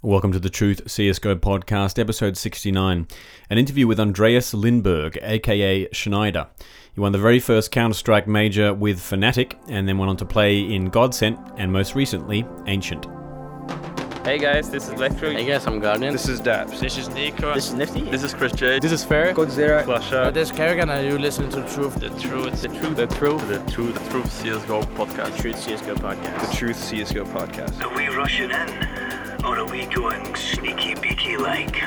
Welcome to the Truth CSGO podcast, episode 69. An interview with Andreas Lindberg, aka znajder. He won the very first Counter Strike major with Fnatic, and then went on to play in Godsent, and most recently, Ancient. Hey guys, this is Electro. Hey guys, I'm Guardian. This is Daps. This is Nico. This is Nifty. This is Chris J. This is Fair. Godzilla. Uh, flusha. this is Kerrigan, and you listen to the Truth. The truth. The truth. The truth. The truth. The truth CSGO podcast. The Truth CSGO podcast. The truth CSGO podcast. Are we rushing in? Are we going sneaky beaky like?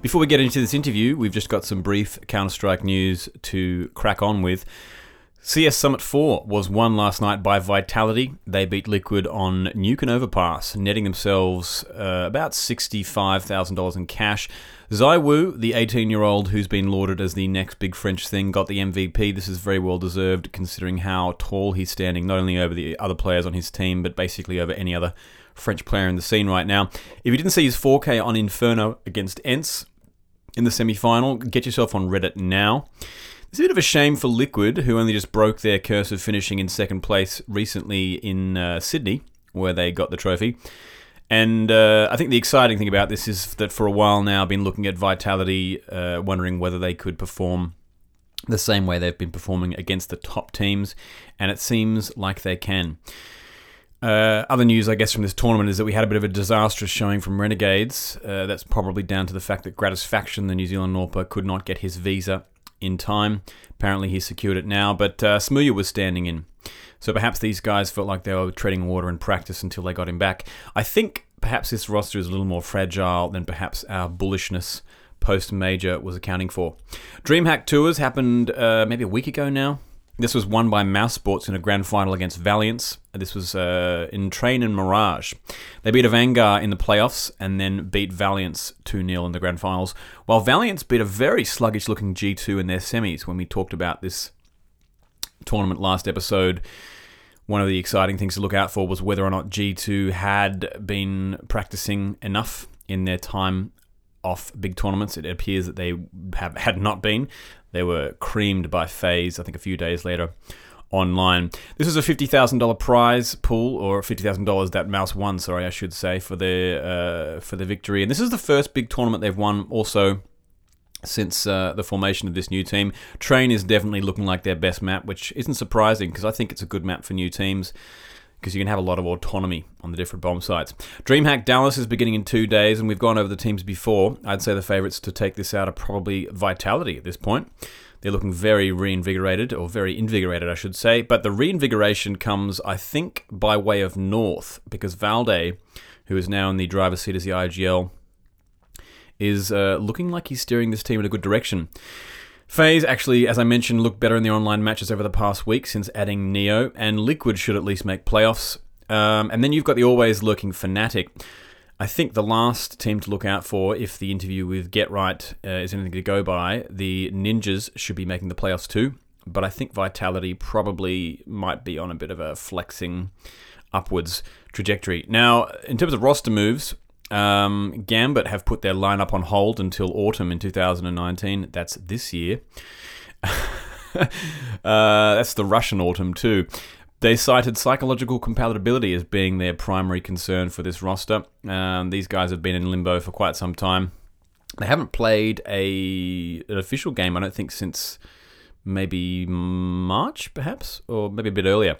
Before we get into this interview, we've just got some brief Counter Strike news to crack on with. CS Summit 4 was won last night by Vitality. They beat Liquid on Nuke and Overpass, netting themselves uh, about $65,000 in cash. ZywOo, the 18 year old who's been lauded as the next big French thing, got the MVP. This is very well deserved considering how tall he's standing, not only over the other players on his team, but basically over any other French player in the scene right now. If you didn't see his 4K on Inferno against ENCE in the semi final, get yourself on Reddit now. It's a bit of a shame for Liquid, who only just broke their curse of finishing in second place recently in uh, Sydney, where they got the trophy. And uh, I think the exciting thing about this is that for a while now, I've been looking at Vitality, uh, wondering whether they could perform the same way they've been performing against the top teams, and it seems like they can. Uh, other news, I guess, from this tournament is that we had a bit of a disastrous showing from Renegades. Uh, that's probably down to the fact that Gratisfaction, the New Zealand AWPer, could not get his visa in time. Apparently, he secured it now, but uh, Smooya was standing in. So perhaps these guys felt like they were treading water in practice until they got him back. I think perhaps this roster is a little more fragile than perhaps our bullishness post major was accounting for. DreamHack Tours happened uh, maybe a week ago now. This was won by mousesports in a grand final against Valiance. This was uh, in Train and Mirage. They beat a Vanguard in the playoffs and then beat Valiance 2 0 in the grand finals, while Valiance beat a very sluggish looking G2 in their semis when we talked about this tournament last episode. One of the exciting things to look out for was whether or not G2 had been practicing enough in their time off big tournaments. It appears that they have had not been. They were creamed by FaZe, I think, a few days later online. This is a fifty thousand dollar prize pool, or fifty thousand dollars that Mouse won. Sorry, I should say for their uh, for the victory. And this is the first big tournament they've won. Also. Since uh, the formation of this new team, Train is definitely looking like their best map, which isn't surprising because I think it's a good map for new teams because you can have a lot of autonomy on the different bomb sites. DreamHack Dallas is beginning in two days, and we've gone over the teams before. I'd say the favourites to take this out are probably Vitality at this point. They're looking very reinvigorated, or very invigorated, I should say. But the reinvigoration comes, I think, by way of North, because Valde, who is now in the driver's seat as the IGL, is uh, looking like he's steering this team in a good direction. FaZe actually, as I mentioned, looked better in the online matches over the past week since adding Neo, and Liquid should at least make playoffs. Um, and then you've got the always lurking Fnatic. I think the last team to look out for, if the interview with Get Right uh, is anything to go by, the Ninjas should be making the playoffs too. But I think Vitality probably might be on a bit of a flexing upwards trajectory. Now, in terms of roster moves, um, Gambit have put their lineup on hold until autumn in 2019. That's this year. uh, that's the Russian autumn, too. They cited psychological compatibility as being their primary concern for this roster. Um, these guys have been in limbo for quite some time. They haven't played a an official game, I don't think, since maybe March, perhaps, or maybe a bit earlier.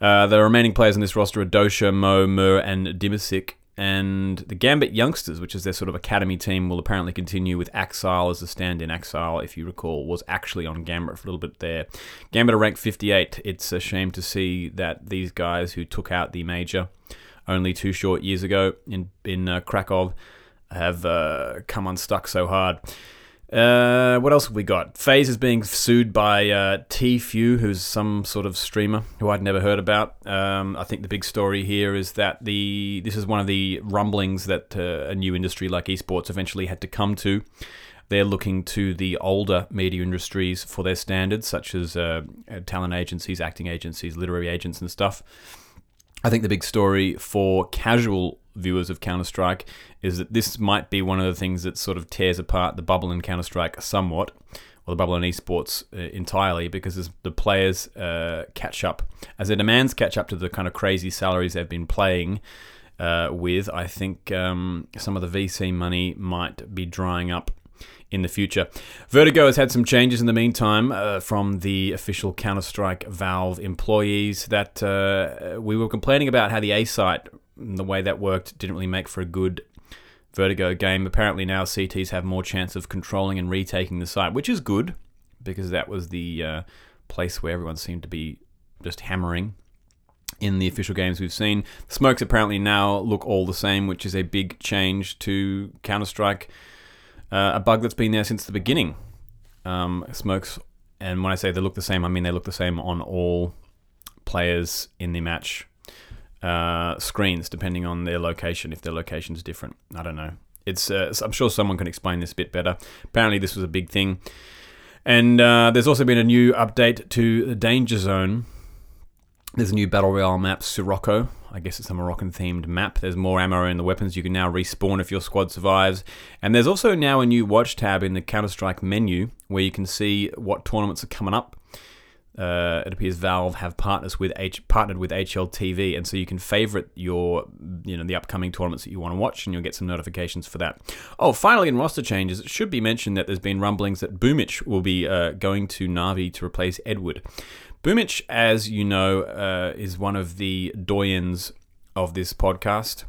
Uh, the remaining players in this roster are Dosia, Mo, Mur, and dimasick. And the Gambit Youngsters, which is their sort of academy team, will apparently continue with Ax1Le as the stand in. Ax1Le, if you recall, was actually on Gambit for a little bit there. Gambit are ranked 58. It's a shame to see that these guys who took out the major only two short years ago in, in uh, Krakow have uh, come unstuck so hard. Uh, what else have we got? FaZe is being sued by uh, Tfue, who's some sort of streamer who I'd never heard about. Um, I think the big story here is that the this is one of the rumblings that uh, a new industry like esports eventually had to come to. They're looking to the older media industries for their standards, such as uh, talent agencies, acting agencies, literary agents, and stuff. I think the big story for casual viewers of Counter Strike is that this might be one of the things that sort of tears apart the bubble in Counter Strike somewhat. or the bubble in esports uh, entirely because as the players uh, catch up, as their demands catch up to the kind of crazy salaries they've been playing uh, with, I think um, some of the VC money might be drying up in the future. Vertigo has had some changes in the meantime uh, from the official Counter Strike Valve employees that uh, we were complaining about how the A site, the way that worked, didn't really make for a good Vertigo game. Apparently now CTs have more chance of controlling and retaking the site, which is good because that was the uh, place where everyone seemed to be just hammering in the official games we've seen. Smokes apparently now look all the same, which is a big change to Counter Strike uh, a bug that's been there since the beginning. Um, smokes, and when I say they look the same, I mean they look the same on all players in the match uh, screens, depending on their location. If their location is different, I don't know. It's uh, I'm sure someone can explain this a bit better. Apparently, this was a big thing, and uh, there's also been a new update to the Danger Zone. There's a new battle royale map, Sirocco, I guess it's a Moroccan themed map. There's more ammo in the weapons. You can now respawn if your squad survives. And there's also now a new watch tab in the Counter Strike menu where you can see what tournaments are coming up. Uh, it appears Valve have partners with H- partnered with HLTV, and so you can favorite your, you know, the upcoming tournaments that you want to watch, and you'll get some notifications for that. Oh, finally, in roster changes, it should be mentioned that there's been rumblings that Boomich will be uh, going to Navi to replace Edward. Boomich, as you know, uh, is one of the doyens of this podcast.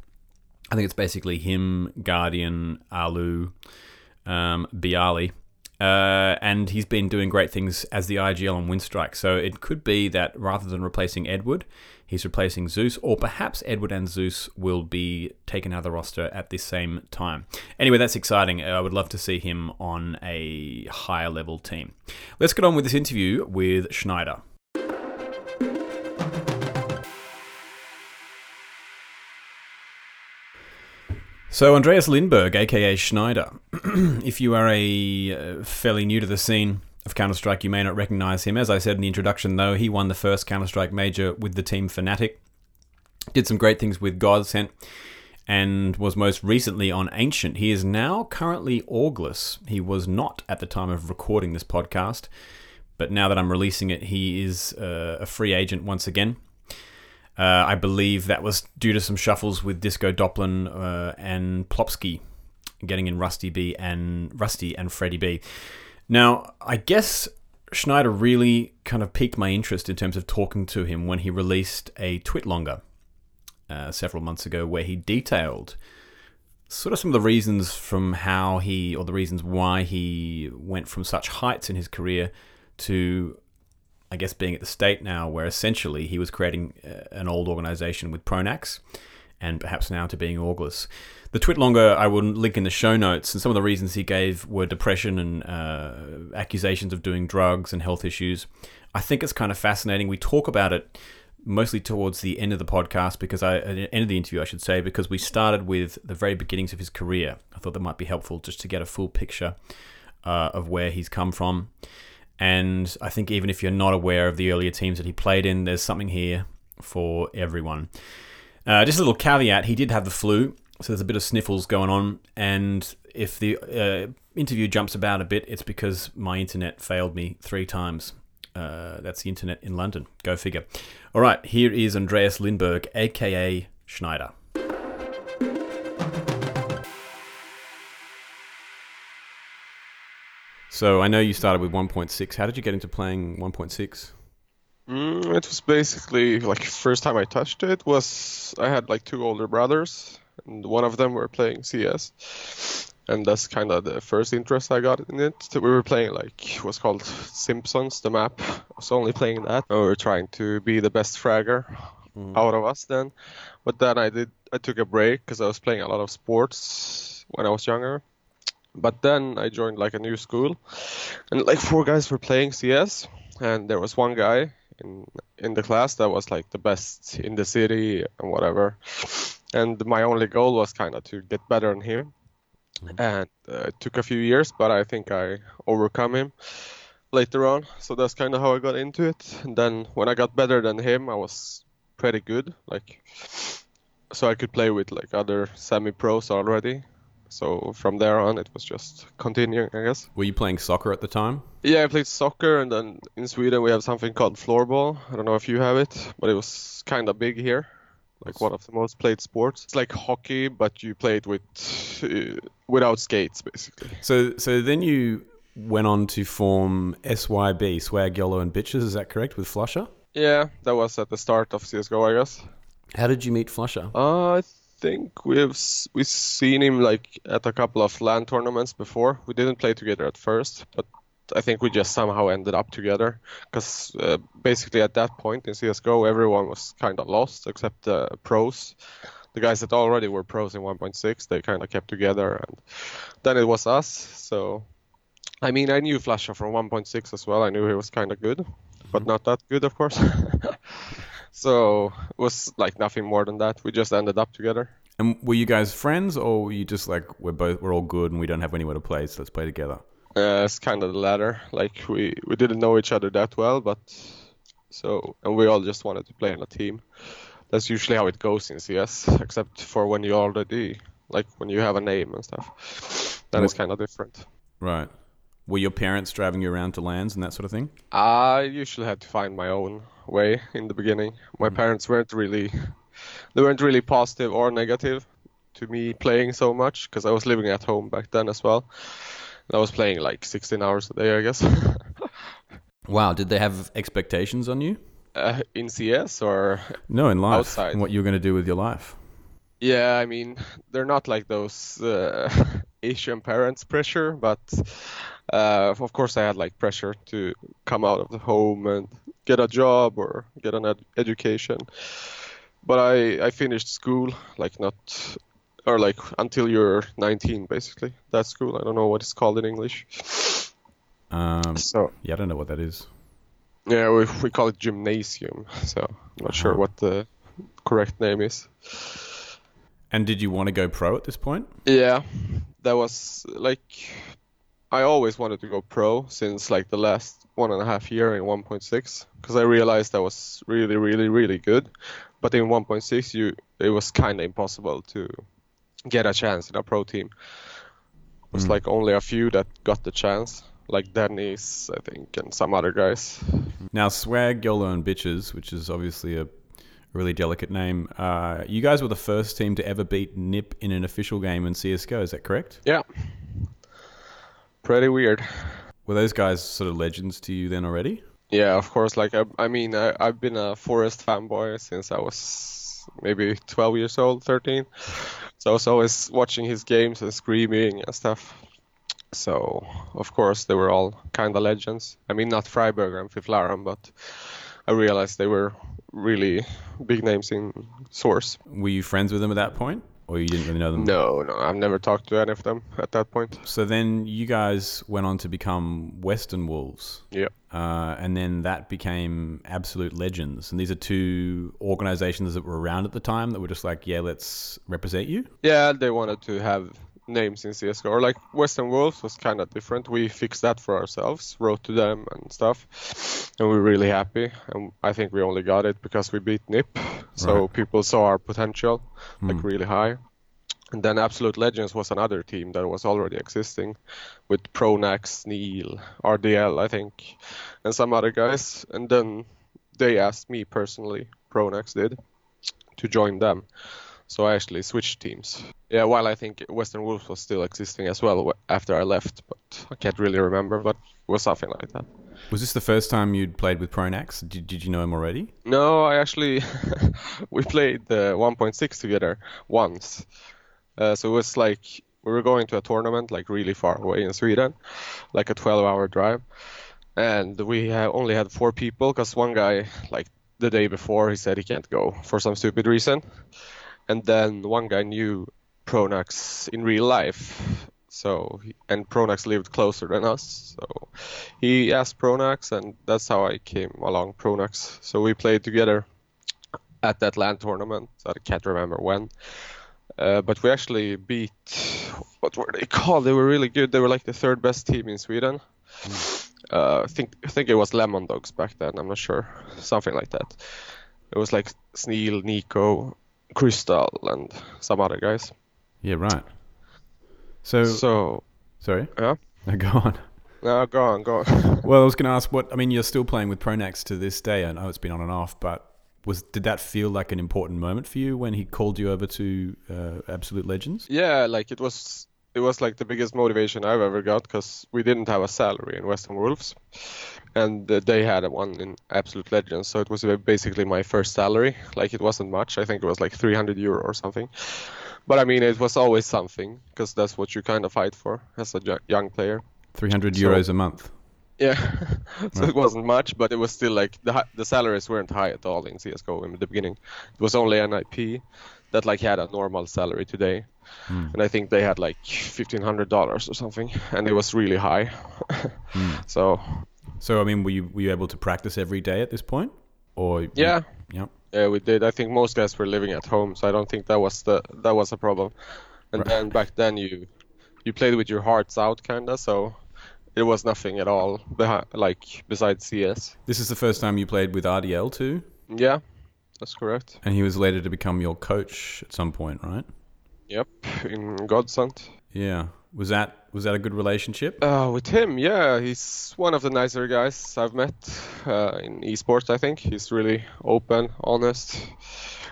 I think it's basically him, Guardian, Alu, um. Uh, and he's been doing great things as the IGL on Winstrike. So it could be that rather than replacing Edward, he's replacing Zeus, or perhaps Edward and Zeus will be taken out of the roster at the same time. Anyway, that's exciting. I would love to see him on a higher level team. Let's get on with this interview with znajder. So, Andreas Lindberg, aka znajder, if you are a uh, fairly new to the scene of Counter Strike, you may not recognize him. As I said in the introduction, though, he won the first Counter Strike major with the team Fnatic, did some great things with Godsent, and was most recently on Ancient. He is now currently orgless. He was not at the time of recording this podcast, but now that I'm releasing it, he is uh, a free agent once again. Uh, I believe that was due to some shuffles with Disco Doplan uh, and plopski getting in Rusty B and Rusty and Freddie B. Now, I guess znajder really kind of piqued my interest in terms of talking to him when he released a TwitLonger uh, several months ago, where he detailed sort of some of the reasons from how he, or the reasons why he went from such heights in his career to I guess, being at the state now where essentially he was creating uh, an old organization with Pronax and perhaps now to being orgless. The TwitLonger I will link in the show notes, and some of the reasons he gave were depression and uh, accusations of doing drugs and health issues. I think it's kind of fascinating. We talk about it mostly towards the end of the podcast because I the end of the interview I should say because we started with the very beginnings of his career. I thought that might be helpful just to get a full picture uh, of where he's come from. And I think even if you're not aware of the earlier teams that he played in, there's something here for everyone. Uh, just a little caveat he did have the flu, so there's a bit of sniffles going on. And if the uh, interview jumps about a bit, it's because my internet failed me three times. Uh, that's the internet in London. Go figure. All right, here is Andreas Lindberg, aka znajder. So I know you started with 1.6. How did you get into playing 1.6? Mm, it was basically like first time I touched it was I had like two older brothers and one of them were playing CS and that's kind of the first interest I got in it. So we were playing like what's called Simpsons, the map. I was only playing that. We were trying to be the best fragger mm. out of us then. But then I did I took a break because I was playing a lot of sports when I was younger. But then I joined like a new school, and like four guys were playing CS, and there was one guy in in the class that was like the best in the city and whatever. And my only goal was kind of to get better than him, and uh, it took a few years, but I think I overcome him later on. So that's kind of how I got into it. And then when I got better than him, I was pretty good, like so I could play with like other semi pros already So from there on, it was just continuing, I guess. Were you playing soccer at the time? Yeah, I played soccer, and then in Sweden we have something called floorball. I don't know if you have it, but it was kind of big here, like one of the most played sports. It's like hockey, but you play it with uh, without skates, basically. So, so then you went on to form SYB, Swag, YOLO, and Bitches. Is that correct with flusha? Yeah, that was at the start of CS:GO, I guess. How did you meet flusha? Uh, I think we've we've seen him like at a couple of LAN tournaments before. We didn't play together at first, but I think we just somehow ended up together because uh, basically at that point in CS:GO, everyone was kind of lost except the pros. The guys that already were pros in 1.6, they kind of kept together, and then it was us. So, I mean, I knew flusha from 1.6 as well. I knew he was kind of good, but not that good, of course. so it was like nothing more than that. We just ended up together. And were you guys friends, or were you just like we're both we're all good and we don't have anywhere to play, so let's play together? Uh, it's kind of the latter. Like we we didn't know each other that well, but so and we all just wanted to play in a team. That's usually how it goes in CS, except for when you already like when you have a name and stuff. Then it's kind of different. Right. Were your parents driving you around to LANs and that sort of thing? I usually had to find my own way in the beginning. My parents weren't really they weren't really positive or negative to me playing so much because I was living at home back then as well. And I was playing like 16 hours a day, I guess. Wow. Did they have expectations on you? uh, in CS or No, in life. Outside. What you were going to do with your life? Yeah, I mean, they're not like those uh, Asian parents pressure, but uh, of course I had like pressure to come out of the home and get a job or get an ed- education. But I I finished school like not or like until you're 19 basically. That school, I don't know what it's called in English. Um, So yeah, I don't know what that is. yeah, we we call it gymnasium. So I'm not sure Uh-huh. what the correct name is. And did you want to go pro at this point? Yeah, that was like I always wanted to go pro since like the last one and a half year in 1.6 because I realized I was really, really, really good. But in 1.6, you it was kind of impossible to get a chance in a pro team. It was mm. like only a few that got the chance, like Dennis, I think, and some other guys. Now, Swag, YOLO, and Bitches, which is obviously a really delicate name, uh, you guys were the first team to ever beat NIP in an official game in CSGO, is that correct? Yeah, pretty weird. Were those guys sort of legends to you then already? Yeah, of course. Like I, I mean, I, I've been a f0rest fanboy since I was maybe 12 years old, 13. So I was always watching his games and screaming and stuff. So of course they were all kind of legends. I mean, not Freiberger and Fifflaren, but I realized they were really big names in Source. Were you friends with them at that point? Or you didn't really know them? No, no, I've never talked to any of them at that point. So then you guys went on to become Western Wolves. Yeah. Uh, and then that became Absolute Legends. And these are two organizations that were around at the time that were just like, yeah, let's represent you. Yeah, they wanted to have names in CSGO. Or like Western Wolves was kind of different. We fixed that for ourselves, wrote to them and stuff, and we were really happy. And I think we only got it because we beat NIP, so Right. people saw our potential like hmm. really high. And then Absolute Legends was another team that was already existing with Pronax, Neil, RDL, I think, and some other guys. And then they asked me personally, Pronax did, to join them. So I actually switched teams. Yeah, while I think Western Wolves was still existing as well after I left, but I can't really remember, but it was something like that. Was this the first time you'd played with Pronax? Did, did you know him already? No, I actually we played the 1.6 together once. Uh, so it was like we were going to a tournament like really far away in Sweden, like a 12-hour drive, and we only had four people because one guy like the day before he said he can't go for some stupid reason, and then one guy knew Pronax in real life. So and Pronax lived closer than us, so he asked Pronax, and that's how I came along Pronax. So we played together at that LAN tournament. I can't remember when, uh, but we actually beat. What were they called? They were really good. They were like the third best team in Sweden. Uh, I think I think it was Lemon Dogs back then. I'm not sure, something like that. It was like Sneal, Nico, Crystal, and some other guys. Yeah, right. So, So sorry. yeah. No, go on. No, go on, go on. Well, I was going to ask what. I mean, you're still playing with Pronax to this day. I know it's been on and off, but was did that feel like an important moment for you when he called you over to uh, Absolute Legends? yeah, like it was it was like the biggest motivation I've ever got because we didn't have a salary in Western Wolves, and uh, they had one in Absolute Legends, so it was uh, basically my first salary. Like it wasn't much. I think it was like 300 euro or something. But I mean, it was always something because that's what you kind of fight for as a young player. Three hundred So- euros a month. Yeah, so it wasn't much, but it was still like the the salaries weren't high at all in CS:GO in the beginning. It was only NIP that like had a normal salary today, Hmm. and I think they had like fifteen hundred dollars or something, and it was really high. Hmm. So So, I mean, were you were you able to practice every day at this point, or yeah, Yep. yeah, we did. I think most guys were living at home, so I don't think that was the that was a problem. And Right. then back then you you played with your hearts out, kinda. So it was nothing at all like besides CS. This is the first time you played with RDL too, Yeah, that's correct. and he was later to become your coach at some point, right? Yep, in Godsent. Yeah. Was that was that a good relationship? Uh, with him, yeah, he's one of the nicer guys I've met uh, in esports. I think he's really open, honest,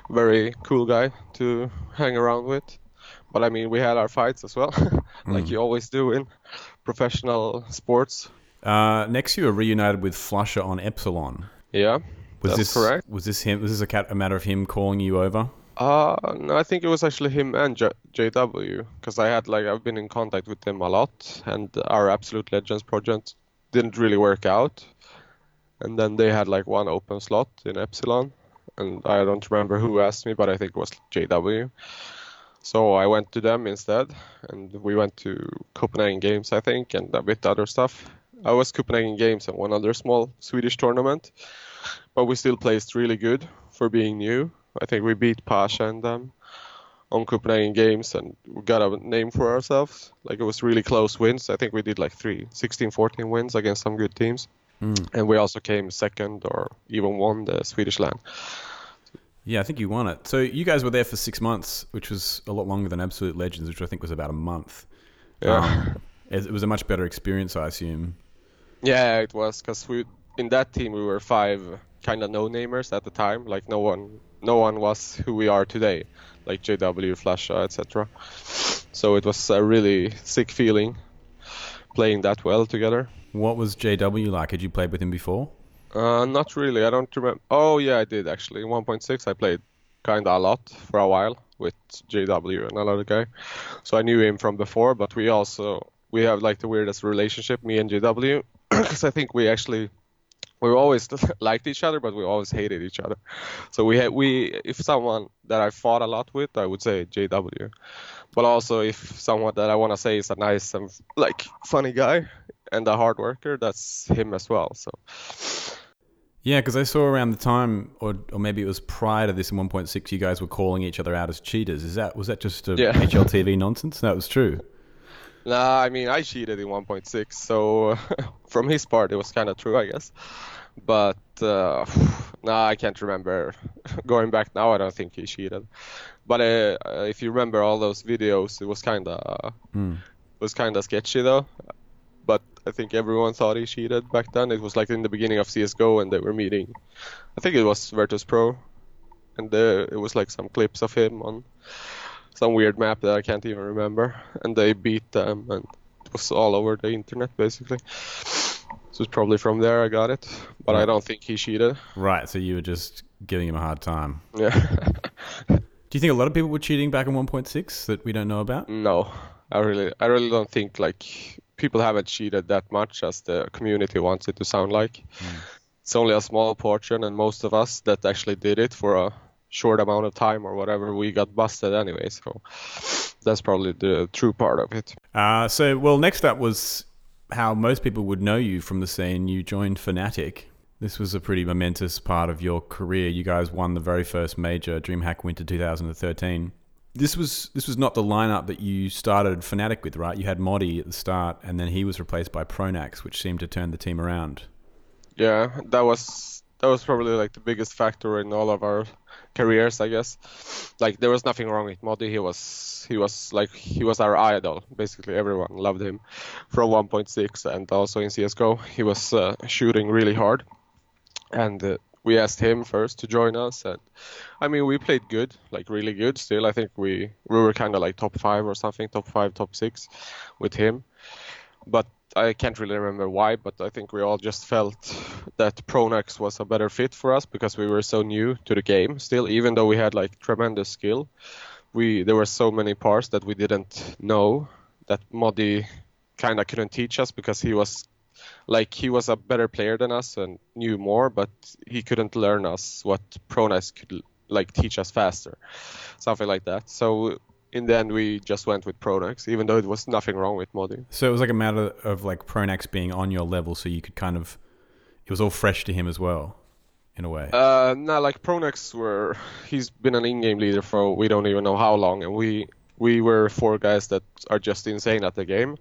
very cool guy to hang around with. But I mean, we had our fights as well, like you always do in professional sports. Uh, next, you were reunited with flusha on Epsilon. Yeah, Was that's this correct. Was this him? Was this a, cat, a matter of him calling you over? Uh, no, I think it was actually him and J- JW because I had like I've been in contact with them a lot, and our Absolute Legends project didn't really work out. And then they had like one open slot in Epsilon, and I don't remember who asked me, but I think it was JW. So I went to them instead, and we went to Copenhagen Games, I think, and a bit other stuff. I was Copenhagen Games and one other small Swedish tournament, but we still placed really good for being new. I think we beat Pasha and them on Copenhagen Games and we got a name for ourselves. Like it was really close wins. I think we did like three, 16, 14 wins against some good teams. And we also came second or even won the Swedish LAN. Yeah, I think you won it. So you guys were there for six months, which was a lot longer than Absolute Legends, which I think was about a month. Yeah. Um, it it was a much better experience, I assume. Yeah, it was because we in that team we were five kind of no-namers at the time. Like no one, no one was who we are today, like JW, flusha, etc. So it was a really sick feeling playing that well together. What was JW like? Had you played with him before? Uh, not really. I don't remember. Oh yeah, I did actually. In 1.6, I played kind of a lot for a while with JW and another guy, so I knew him from before. But we also we have like the weirdest relationship, me and JW, because I think we actually we always liked each other, but we always hated each other. So we had we if someone that I fought a lot with, I would say JW. But also if someone that I want to say is a nice and like funny guy and a hard worker, that's him as well. So. Yeah, because I saw around the time, or or maybe it was prior to this in 1.6, you guys were calling each other out as cheaters. Is that was that just a Yeah. HLTV nonsense? No, it was true. Nah, I mean I cheated in 1.6, so from his part it was kind of true, I guess. But uh, nah, I can't remember. Going back now, I don't think he cheated. But uh, uh, if you remember all those videos, it was kind of was kind of sketchy though. But I think everyone thought he cheated back then. It was like in the beginning of CS:GO, and they were meeting. I think it was Virtus Pro, and there it was like some clips of him on some weird map that I can't even remember, and they beat them, and it was all over the internet basically. So it's probably from there I got it, but I don't think he cheated. Right, so you were just giving him a hard time. Yeah, Do you think a lot of people were cheating back in 1.6 that we don't know about? no, I really, I really don't think like people haven't cheated that much as the community wants it to sound like. Hmm. It's only a small portion, and most of us that actually did it for a short amount of time or whatever, we got busted anyway. So that's probably the true part of it. Uh, so, well, next up was how most people would know you from the scene. You joined Fnatic. This was a pretty momentous part of your career. You guys won the very first major, DreamHack Winter 2013. This was this was not the lineup that you started Fnatic with, right? You had Modi at the start, and then he was replaced by Pronax, which seemed to turn the team around. Yeah, that was that was probably like the biggest factor in all of our careers, I guess. Like there was nothing wrong with Modi. He was he was like he was our idol. Basically, everyone loved him from 1.6 and also in CS:GO. He was uh, shooting really hard, and uh, we asked him first to join us. And I mean, we played good, like really good. Still, I think we we were kind of like top five or something, top five, top six, with him. But I can't really remember why, but I think we all just felt that Pronax was a better fit for us because we were so new to the game still, even though we had like tremendous skill. We there were so many parts that we didn't know that Modi kind of couldn't teach us because he was like he was a better player than us and knew more, but he couldn't learn us what Pronax could like teach us faster, something like that. So in the end, we just went with Pronax, even though it was nothing wrong with modding. So it was like a matter of like Pronax being on your level, so you could kind of. It was all fresh to him as well, in a way. Uh, no, like Pronax were. He's been an in-game leader for we don't even know how long, and we we were four guys that are just insane at the game,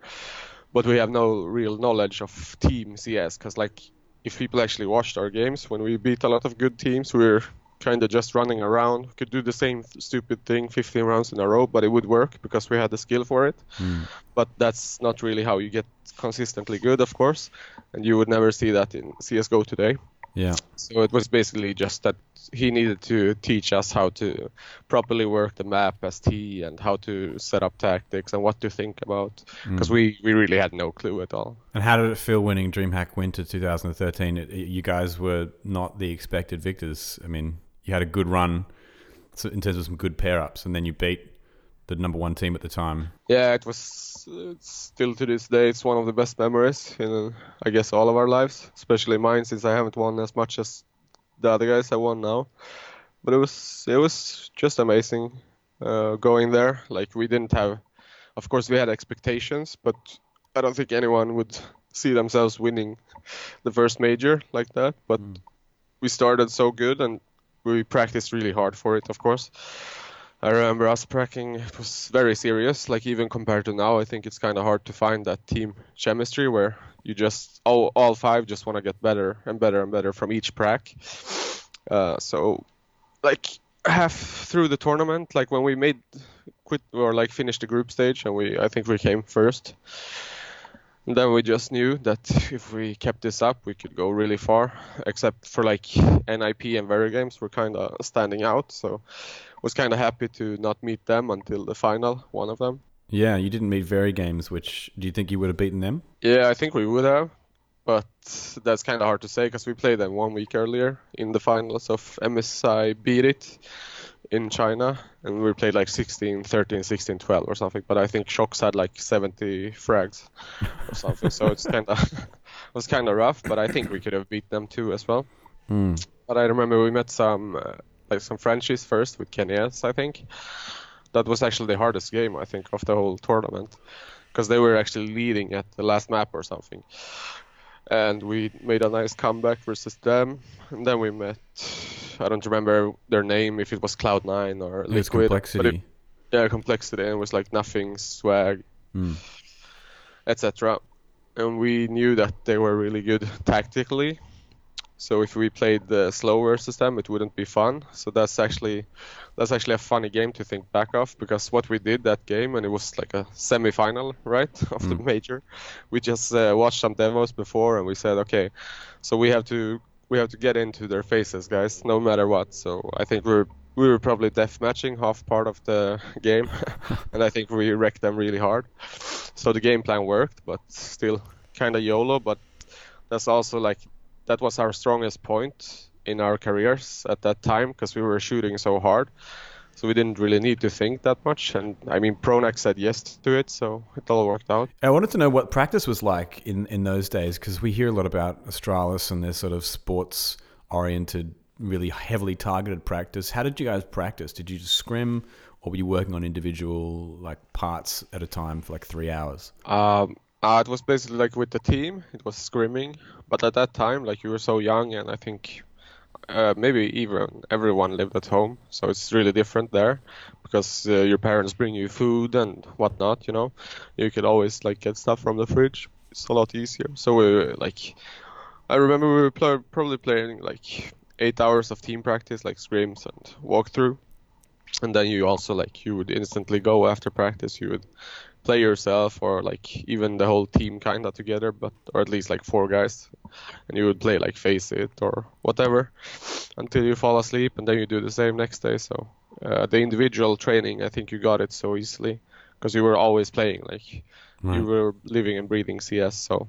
but we have no real knowledge of team CS. Because like, if people actually watched our games when we beat a lot of good teams, we're kind of just running around. Could do the same stupid thing 15 rounds in a row, but it would work because we had the skill for it. Mm. But that's not really how you get consistently good, of course, and you would never see that in CS:GO today. Yeah. So it was basically just that he needed to teach us how to properly work the map as T and how to set up tactics and what to think about because Mm. we, we really had no clue at all. And how did it feel winning DreamHack Winter 2013? It, it- you guys were not the expected victors. I mean, you had a good run in terms of some good pair ups, and then you beat the number one team at the time. Yeah, it was it's still to this day it's one of the best memories in I guess all of our lives, especially mine since I haven't won as much as the other guys I won now. But it was it was just amazing uh, going there. Like we didn't have, of course we had expectations, but I don't think anyone would see themselves winning the first major like that. But we started so good and we practiced really hard for it, of course. I remember us practicing, it was very serious. Like, even compared to now, I think it's kind of hard to find that team chemistry where you just, all, all five just want to get better and better and better from each prac. Uh, so, like, half through the tournament, like when we made quit or like finished the group stage and we, I think we came first. And then we just knew that if we kept this up, we could go really far. Except for like NIP and Very Games were kind of standing out, so was kind of happy to not meet them until the final, one of them. Yeah, you didn't meet Very Games, which do you think you would have beaten them? Yeah, I think we would have, but that's kind of hard to say because we played them one week earlier in the finals of MSI Beat It in China, and we played like 16, 13, 16, 12 or something. But I think shox had like 70 frags or something, so it's kind of was kind of rough. But I think we could have beat them too as well. Hmm. But I remember we met some uh, like some Frenchies first with kennyS, I think. That was actually the hardest game I think of the whole tournament because they were actually leading at the last map or something. And we made a nice comeback versus them. And then we met I don't remember their name if it was Cloud9 or It was Liquid. but complexity. it- yeah, complexity and it was like n0thing swag, Hmm. etc. And we knew that they were really good tactically. So if we played the slow versus them, it wouldn't be fun. So that's actually that's actually a funny game to think back of because what we did that game and it was like a semi-final, right, of the Mm. major. We just uh, watched some demos before and we said, okay, so we have to we have to get into their faces, guys, no matter what. So I think we're we were probably death matching half part of the game, and I think we wrecked them really hard. So the game plan worked, but still kind of YOLO. But that's also like that was our strongest point in our careers at that time because we were shooting so hard. So we didn't really need to think that much. And I mean, Pronax said yes to it, so it all worked out. I wanted to know what practice was like in, in those days because we hear a lot about Astralis and their sort of sports oriented, really heavily targeted practice. How did you guys practice? Did you just scrim or were you working on individual like parts at a time for like three hours? Um, uh, it was basically like with the team, it was scrimming. But at that time, like you were so young, and I think uh, maybe even everyone lived at home, so it's really different there because uh, your parents bring you food and whatnot. You know, you could always like get stuff from the fridge. It's a lot easier. So we like, I remember we were pl- probably playing like eight hours of team practice, like scrims and walkthrough, and then you also like you would instantly go after practice. You would play yourself or like even the whole team kind of together, but or at least like four guys, and you would play like FACEIT or whatever until you fall asleep, and then you do the same next day. So uh, the individual training, I think you got it so easily because you were always playing like Right. you were living and breathing CS, so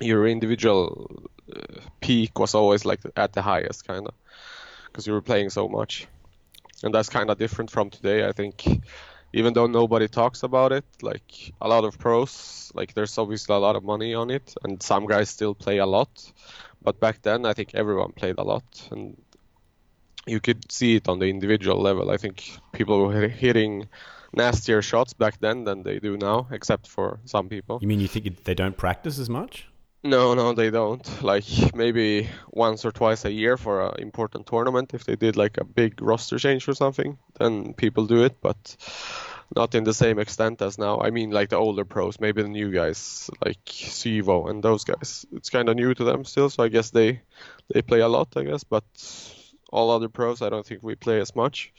your individual uh, peak was always like at the highest kind of because you were playing so much and that's kind of different from today i think even though nobody talks about it like a lot of pros like there's obviously a lot of money on it and some guys still play a lot but back then i think everyone played a lot and you could see it on the individual level i think people were hitting nastier shots back then than they do now except for some people You mean you think they don't practice as much? no, no, they don't. Like maybe once or twice a year for an important tournament, if they did like a big roster change or something, then people do it, but not in the same extent as now. I mean, like the older pros, maybe the new guys like Sivo and those guys. It's kind of new to them still, so I guess they they play a lot, I guess. But all other pros, I don't think we play as much.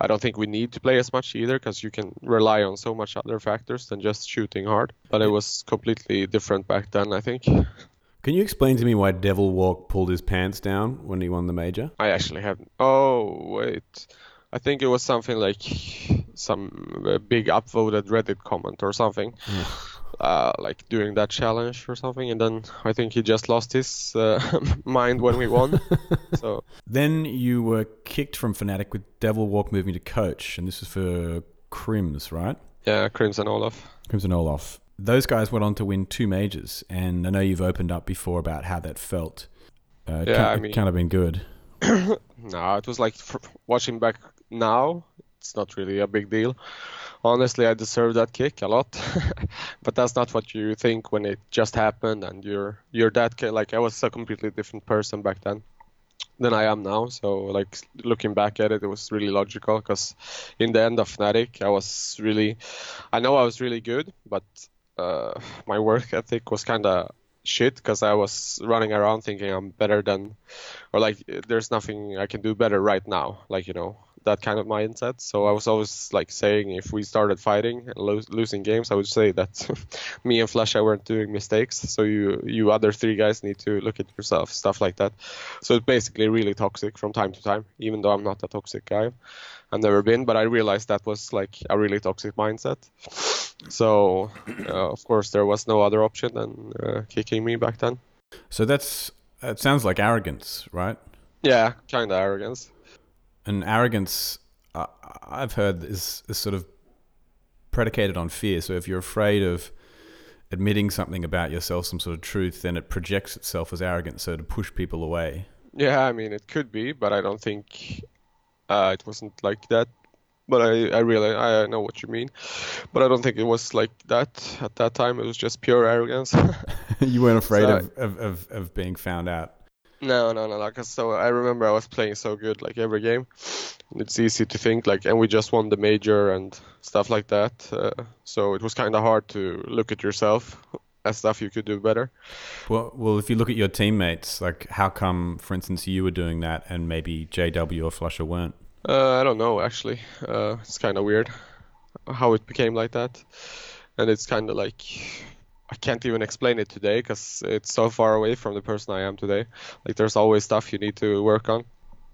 I don't think we need to play as much either because you can rely on so much other factors than just shooting hard. But it was completely different back then, I think. Can you explain to me why devilwalk pulled his pants down when he won the major? I actually haven't. Oh, wait. I think it was something like some big upvoted Reddit comment or something. Uh, like during that challenge or something, and then I think he just lost his uh, mind when we won. so Then you were kicked from Fnatic with devilwalk moving to coach, and this was for KRIMZ, right? yeah, Crimson Olaf. Crimson Olaf. Those guys went on to win two majors, and I know you've opened up before about how that felt. Uh, it Yeah, can't, I it mean- can't have been good. No, it was like watching back now. It's not really a big deal. Honestly, I deserve that kick a lot, but that's not what you think when it just happened and you're you're that like I was a completely different person back then than I am now. So like looking back at it, it was really logical because in the end of Fnatic, I was really, I know I was really good, but uh, my work ethic was kind of shit because I was running around thinking I'm better than, or like there's nothing I can do better right now. Like you know that kind of mindset. So I was always like saying if we started fighting and lo- losing games, I would say that me and flusha weren't doing mistakes. So you you other three guys need to look at yourself, stuff like that. So it's basically really toxic from time to time, even though I'm not a toxic guy. I've never been, but I realized that was like a really toxic mindset. So, uh, of course, there was no other option than uh, kicking me back then. So that's it. Sounds like arrogance, right? Yeah, kind of arrogance. And arrogance, uh, I've heard, is, is sort of predicated on fear. So if you're afraid of admitting something about yourself, some sort of truth, then it projects itself as arrogance, so to push people away. Yeah, I mean, it could be, but I don't think uh, it wasn't like that. But I, I really, I know what you mean. But I don't think it was like that at that time. It was just pure arrogance. you weren't afraid So- of, of, of, of being found out. No, no, no, no. 'cause so I remember I was playing so good like every game. It's easy to think like, and we just won the major and stuff like that. Uh, so it was kind of hard to look at yourself as stuff you could do better. Well, well, if you look at your teammates, like how come, for instance, you were doing that and maybe JW or flusha weren't? Uh, I don't know actually. Uh, it's kind of weird how it became like that, and it's kind of like I can't even explain it today because it's so far away from the person I am today. Like there's always stuff you need to work on,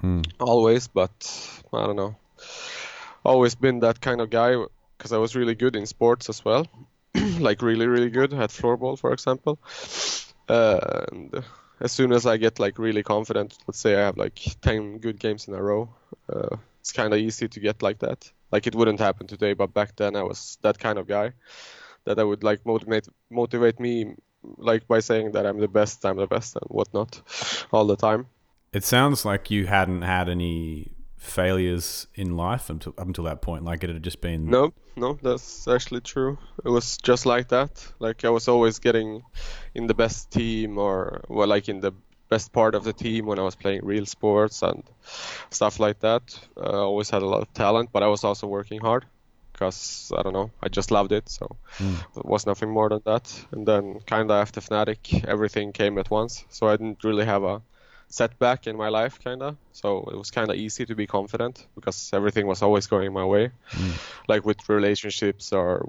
Hmm. always. But I don't know. Always been that kind of guy because I was really good in sports as well, like really really good at floorball, for example. Uh, and as soon as I get like really confident, let's say I have like 10 good games in a row, uh, it's kind of easy to get like that. Like it wouldn't happen today, but back then I was that kind of guy that I would like motivate motivate me like by saying that I'm the best, I'm the best, and whatnot, all the time. It sounds like you hadn't had any failures in life until up until that point. Like it had just been No, no, that's actually true. It was just like that. Like I was always getting in the best team, or well, like in the best part of the team when I was playing real sports and stuff like that. Uh, I always had a lot of talent, but I was also working hard because I don't know, I just loved it. So hmm. it was nothing more than that. And then kind of after Fnatic, everything came at once. So I didn't really have a setback in my life, kind of. So it was kind of easy to be confident because everything was always going my way, hmm. like with relationships or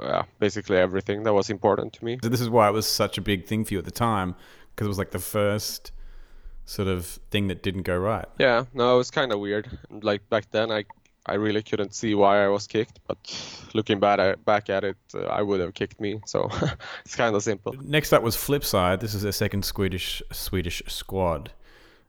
yeah, basically everything that was important to me. So this is why it was such a big thing for you at the time because it was like the first sort of thing that didn't go right. Yeah, no, it was kind of weird. Like back then, I I really couldn't see why I was kicked, but looking back at back at it, uh, I would have kicked me. So it's kind of simple. Next up was Flipside. This is their second Swedish Swedish squad,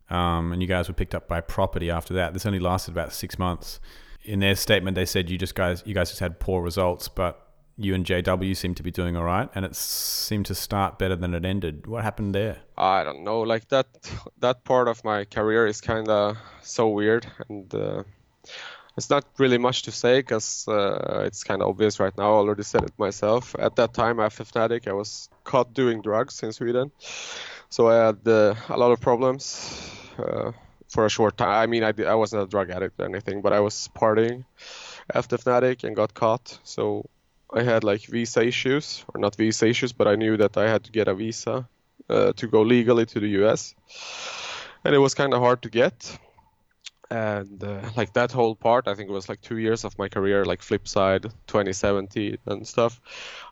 um, and you guys were picked up by Property after that. This only lasted about six months. In their statement, they said you just guys you guys just had poor results, but you and JW seemed to be doing all right, and it seemed to start better than it ended. What happened there? I don't know. Like that that part of my career is kind of so weird, and uh, it's not really much to say because uh, it's kind of obvious right now. I already said it myself. At that time i after Fnatic, I was caught doing drugs in Sweden, so I had uh, a lot of problems uh, for a short time. I mean, I, did, I wasn't a drug addict or anything, but I was partying after Fnatic and got caught. So I had like visa issues, or not visa issues, but I knew that I had to get a visa uh, to go legally to the US, and it was kind of hard to get. And uh, like that whole part, I think it was like two years of my career, like Flipside, 2017 and stuff.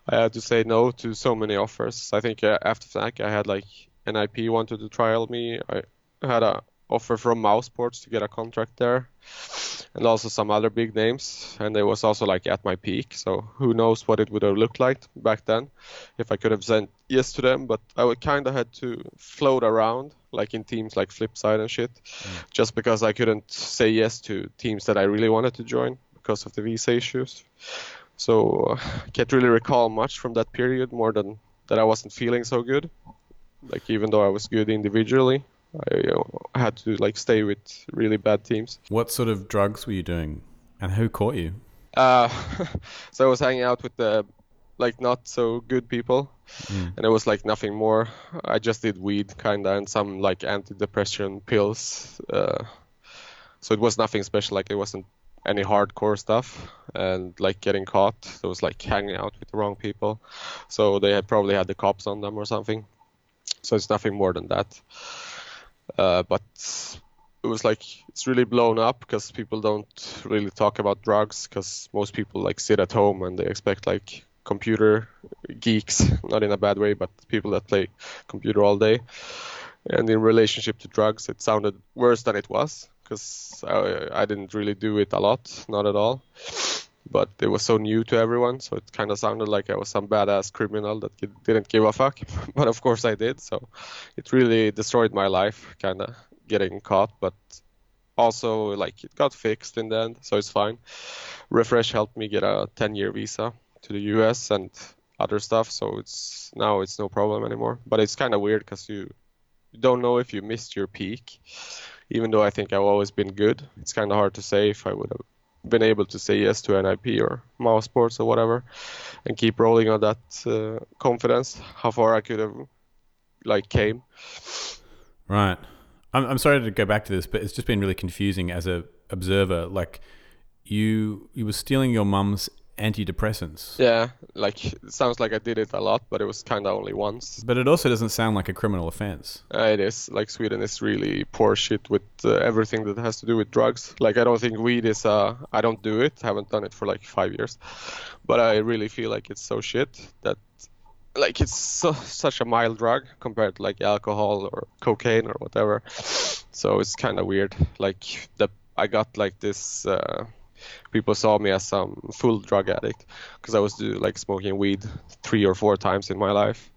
I had to say no to so many offers. I think uh, after Fnac, I had like NIP wanted to trial me. I had a offer from mousesports to get a contract there, and also some other big names. And it was also like at my peak, so who knows what it would have looked like back then if I could have said yes to them. But I would kind of had to float around, like in teams like Flipside and shit, mm. just because I couldn't say yes to teams that I really wanted to join because of the visa issues. So I can't really recall much from that period more than that I wasn't feeling so good. Like even though I was good individually, I uh, had to like stay with really bad teams. What sort of drugs were you doing, and who caught you? Uh, so I was hanging out with the like not so good people, and it was like nothing more. I just did weed kinda and some like antidepressant pills. Uh, so it was nothing special. Like it wasn't any hardcore stuff. And like getting caught, it was like hanging out with the wrong people. So they had probably had the cops on them or something. So it's nothing more than that. Uh, but it was like it's really blown up because people don't really talk about drugs because most people like sit at home and they expect like computer geeks not in a bad way but people that play computer all day. And in relationship to drugs it sounded worse than it was because I, I didn't really do it a lot not at all but it was so new to everyone so it kind of sounded like i was some badass criminal that didn't give a fuck but of course i did so it really destroyed my life kind of getting caught but also like it got fixed in the end so it's fine. Refresh helped me get a 10 year visa to the us and other stuff so it's now it's no problem anymore but it's kind of weird because you, you don't know if you missed your peak. Even though i think i've always been good it's kind of hard to say if i would have been able to say yes to nip or mousesports or whatever and keep rolling on that uh, confidence how far i could have like came Right. I'm, I'm sorry to go back to this, but it's just been really confusing as a observer. Like, you you were stealing your mum's antidepressants, yeah like it sounds like i did it a lot but it was kind of only once but it also doesn't sound like a criminal offense. Uh, it is like Sweden is really poor shit with uh, everything that has to do with drugs. Like I don't think weed is. Uh, I don't do it. I haven't done it for like five years, but I really feel like it's so shit that like it's so, such a mild drug compared to like alcohol or cocaine or whatever. So it's kind of weird. Like the I got like this. Uh, people saw me as some full drug addict because I was do, like smoking weed three or four times in my life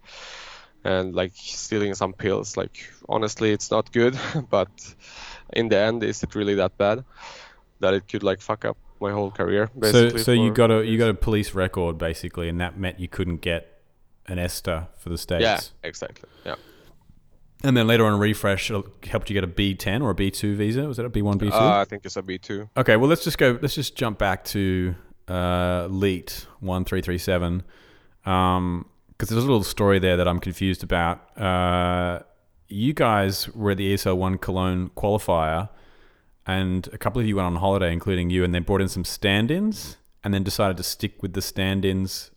and like stealing some pills. Like honestly, it's not good, but in the end, is it really that bad that it could like fuck up my whole career? So Basically so you for- got a you got a police record basically, and that meant you couldn't get an ESTA for the states. yeah, exactly. Yeah, And then later on, refresh helped you get a B10 or a B2 visa. Was that a B1, B2? uh, I think it's a B two. Okay, well let's just go. Let's just jump back to uh, Leet one three three seven, because there's a little story there that I'm confused about. Uh, you guys were at the ESL one Cologne qualifier, and a couple of you went on holiday, including you, and then brought in some stand-ins, and then decided to stick with the stand-ins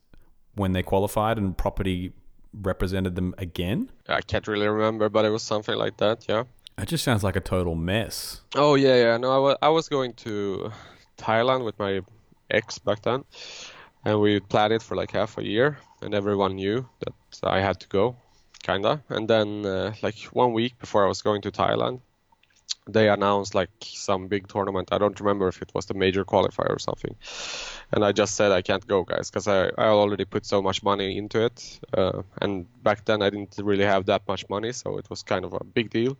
when they qualified, and property represented them again. I can't really remember, but it was something like that. Yeah. It just sounds like a total mess. Oh yeah, yeah. No, I wa- I was going to Thailand with my ex back then, and we planned it for like half a year, and everyone knew that I had to go, kinda. And then uh, like one week before I was going to Thailand, they announced like some big tournament. I don't remember if it was the major qualifier or something. And I just said I can't go, guys, because I, I already put so much money into it. Uh, and back then I didn't really have that much money, so it was kind of a big deal.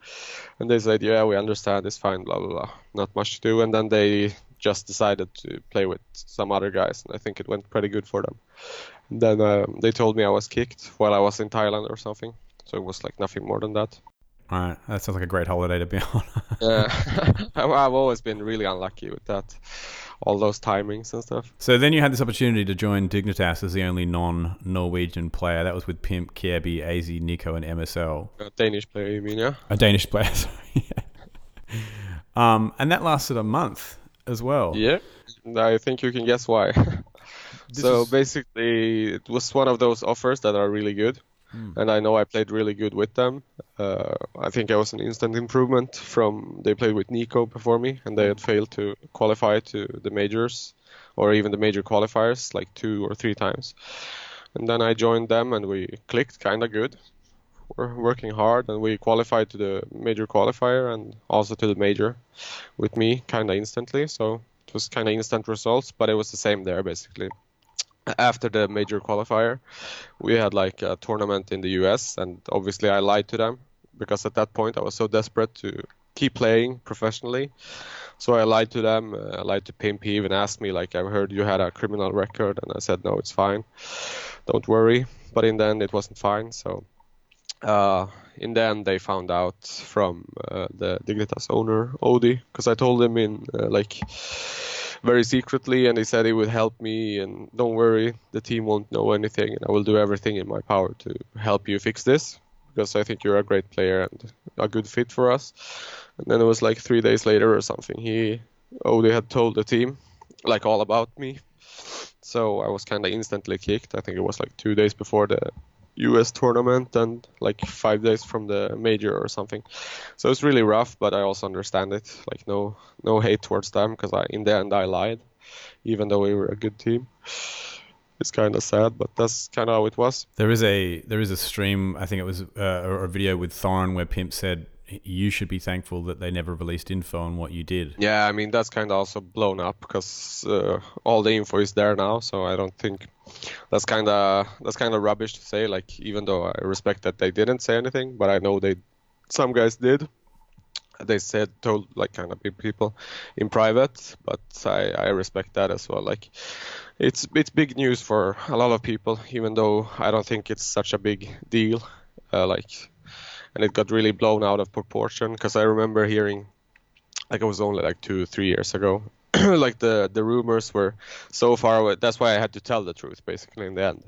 And they said, yeah, we understand, it's fine, blah blah blah. Not much to do. And then they just decided to play with some other guys, and I think it went pretty good for them. And then um, they told me I was kicked while I was in Thailand or something. So it was like nothing more than that. All right, that sounds like a great holiday to be on. Yeah, I've always been really unlucky with that, all those timings and stuff. so then you had this opportunity to join Dignitas as the only non-Norwegian player. That was with Pimp, Kjaerbye, aizy, Nico, and MSL. A Danish player, you mean? Yeah. A Danish player, sorry. um, and that lasted a month as well. Yeah. I think you can guess why. So is- basically, it was one of those offers that are really good, Hmm. and I know I played really good with them. Uh, I think I was an instant improvement from they played with Nico before me, and they had failed to qualify to the majors or even the major qualifiers like two or three times. And then I joined them, and we clicked kind of good. We're working hard, and we qualified to the major qualifier and also to the major with me kind of instantly. So it was kind of instant results, but it was the same there basically. After the major qualifier, we had like a tournament in the US, and obviously I lied to them because at that point I was so desperate to keep playing professionally. So I lied to them. Uh, I lied to Pimp. He even asked me like, "I heard you had a criminal record," and I said, "No, it's fine. Don't worry." But in the end, it wasn't fine. So uh, in the end, they found out from uh, the Dignitas owner, Odee, because I told him in uh, like very secretly, and he said he would help me. And don't worry, the team won't know anything, and I will do everything in my power to help you fix this because I think you're a great player and a good fit for us. And then it was like three days later or something. He oh, Odee had told the team like all about me. So I was kind of instantly kicked. I think it was like two days before the US tournament and like five days from the major or something. So it's really rough, but I also understand it. Like no no hate towards them because I in the end I lied, even though we were a good team. It's kind of sad, but that's kind of how it was. There is a there is a stream. I think it was uh, a video with Thorin where Pimp said you should be thankful that they never released info on what you did. Yeah, I mean that's kind of also blown up because uh, all the info is there now. So I don't think that's kind of that's kind of rubbish to say. Like even though I respect that they didn't say anything, but I know they some guys did. They said told like kind of big people in private, but I I respect that as well. Like it's it's big news for a lot of people, even though I don't think it's such a big deal. Uh, like and it got really blown out of proportion because I remember hearing like it was only like two three years ago like the the rumors were so far away that's why i had to tell the truth basically in the end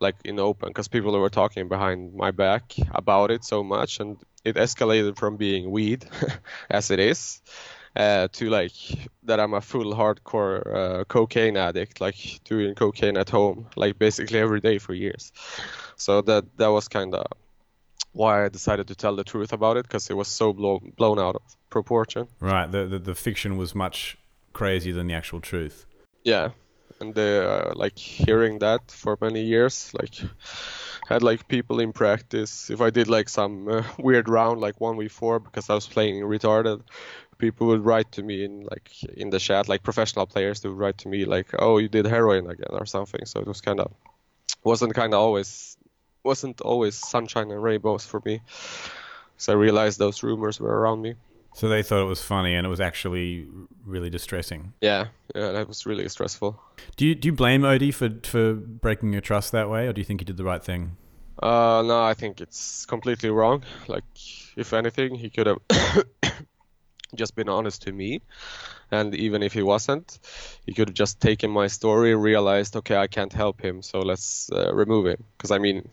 like in open because people were talking behind my back about it so much and it escalated from being weed as it is uh, to like that i'm a full hardcore uh, cocaine addict like doing cocaine at home like basically every day for years. So that that was kind of why I decided to tell the truth about it because it was so blow, blown out of proportion. Right. The, the the fiction was much crazier than the actual truth. Yeah, and the uh, like hearing that for many years, like had like people in practice. If I did like some uh, weird round, like one v four, because I was playing retarded, people would write to me in like in the chat, like professional players, they would write to me like, "Oh, you did heroin again" or something. So it was kind of wasn't kind of always wasn't always sunshine and rainbows for me. So I realized those rumors were around me. So they thought it was funny, and it was actually really distressing. Yeah, yeah, that was really stressful. Do you do you blame Odee for for breaking your trust that way, or do you think he did the right thing? Uh, no, I think it's completely wrong. Like, if anything, he could have just been honest to me. And even if he wasn't, he could have just taken my story, realized, okay, I can't help him, so let's uh, remove him. Because I mean,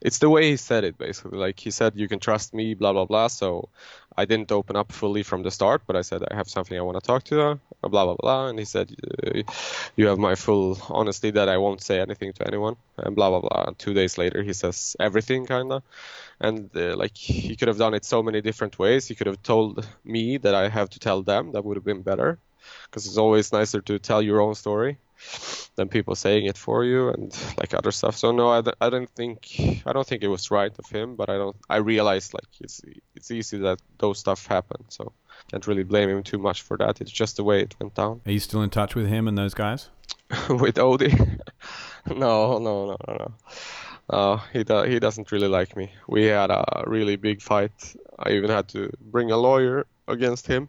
it's the way he said it basically. Like he said, you can trust me, blah blah blah. So I didn't open up fully from the start, but I said I have something I want to talk to her, blah blah blah. And he said, uh, you have my full honesty that I won't say anything to anyone, and blah blah blah. Two days later, he says everything kinda, and uh, like he could have done it so many different ways. He could have told me that I have to tell them. That would have been better, because it's always nicer to tell your own story than people saying it for you and like other stuff. So no, I, I don't think I don't think it was right of him, but I don't I realized like it's it's easy that those stuff happen. So can't really blame him too much for that. It's just the way it went down. Are you still in touch with him and those guys? With Odee, no, no, no, no, no. Uh, he do- he doesn't really like me. We had a really big fight. I even had to bring a lawyer against him.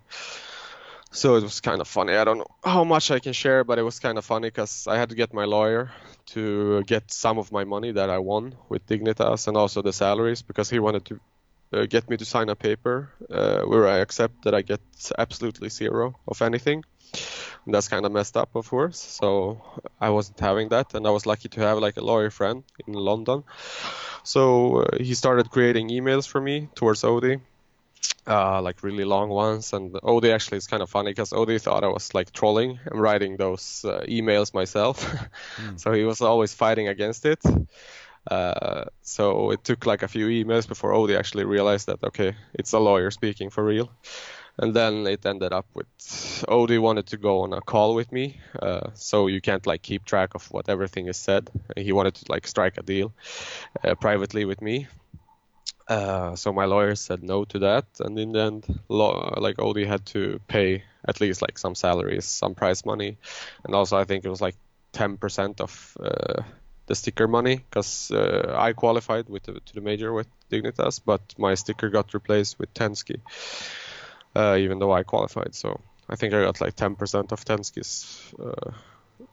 So it was kind of funny. I don't know how much I can share, but it was kind of funny because I had to get my lawyer to get some of my money that I won with Dignitas and also the salaries because he wanted to uh, get me to sign a paper uh, where I accept that I get absolutely zero of anything. And that's kind of messed up, of course. So I wasn't having that, and I was lucky to have like a lawyer friend in London. So uh, he started creating emails for me towards Odee uh, like really long ones. And Odee actually is kind of funny because Odee thought I was like trolling and writing those uh, emails myself. so he was always fighting against it. Uh, so it took like a few emails before Odee actually realized that okay, it's a lawyer speaking for real. And then it ended up with Odee wanted to go on a call with me, uh, so you can't like keep track of what everything is said. He wanted to like strike a deal uh, privately with me, uh, so my lawyer said no to that, and in the end, law, like Odee had to pay at least like some salaries, some prize money, and also I think it was like 10% of uh, the sticker money because uh, I qualified with the, to the major with Dignitas, but my sticker got replaced with tenzki, uh, even though I qualified. So I think I got like 10% of tenzki's uh,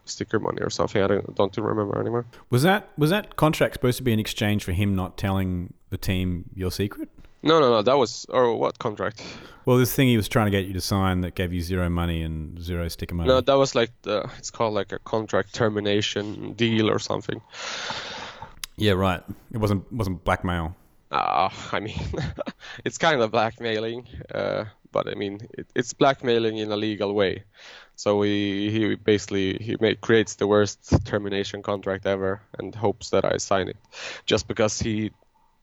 sticker money or something. I don't, don't remember anymore. Was that was that contract supposed to be in exchange for him not telling the team your secret? No, no, no. That was or what contract? Well, this thing he was trying to get you to sign that gave you zero money and zero sticker money. No, that was like the it's called like a contract termination deal or something. yeah, right. It wasn't wasn't blackmail. Uh, I mean, it's kind of blackmailing, uh, but I mean, it, it's blackmailing in a legal way. So he he basically he make, creates the worst termination contract ever and hopes that I sign it, just because he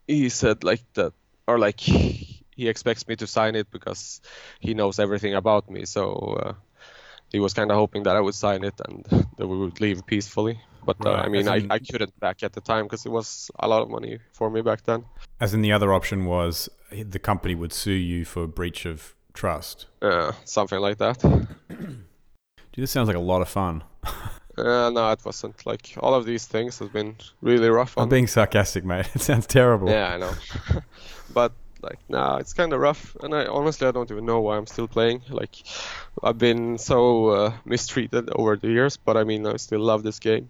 he said like that or like he expects me to sign it because he knows everything about me. So uh, he was kind of hoping that I would sign it and that we would leave peacefully. But uh, Right, I mean, in- I, I couldn't back at the time because it was a lot of money for me back then. As in the other option was the company would sue you for breach of trust. Uh, something like that. Dude, this sounds like a lot of fun. Uh, no, it wasn't. Like all of these things have been really rough. I'm being sarcastic, mate. It sounds terrible. Yeah, I know. but like, nah, it's kind of rough. And I honestly, I don't even know why I'm still playing. Like, I've been so uh, mistreated over the years, but I mean, I still love this game.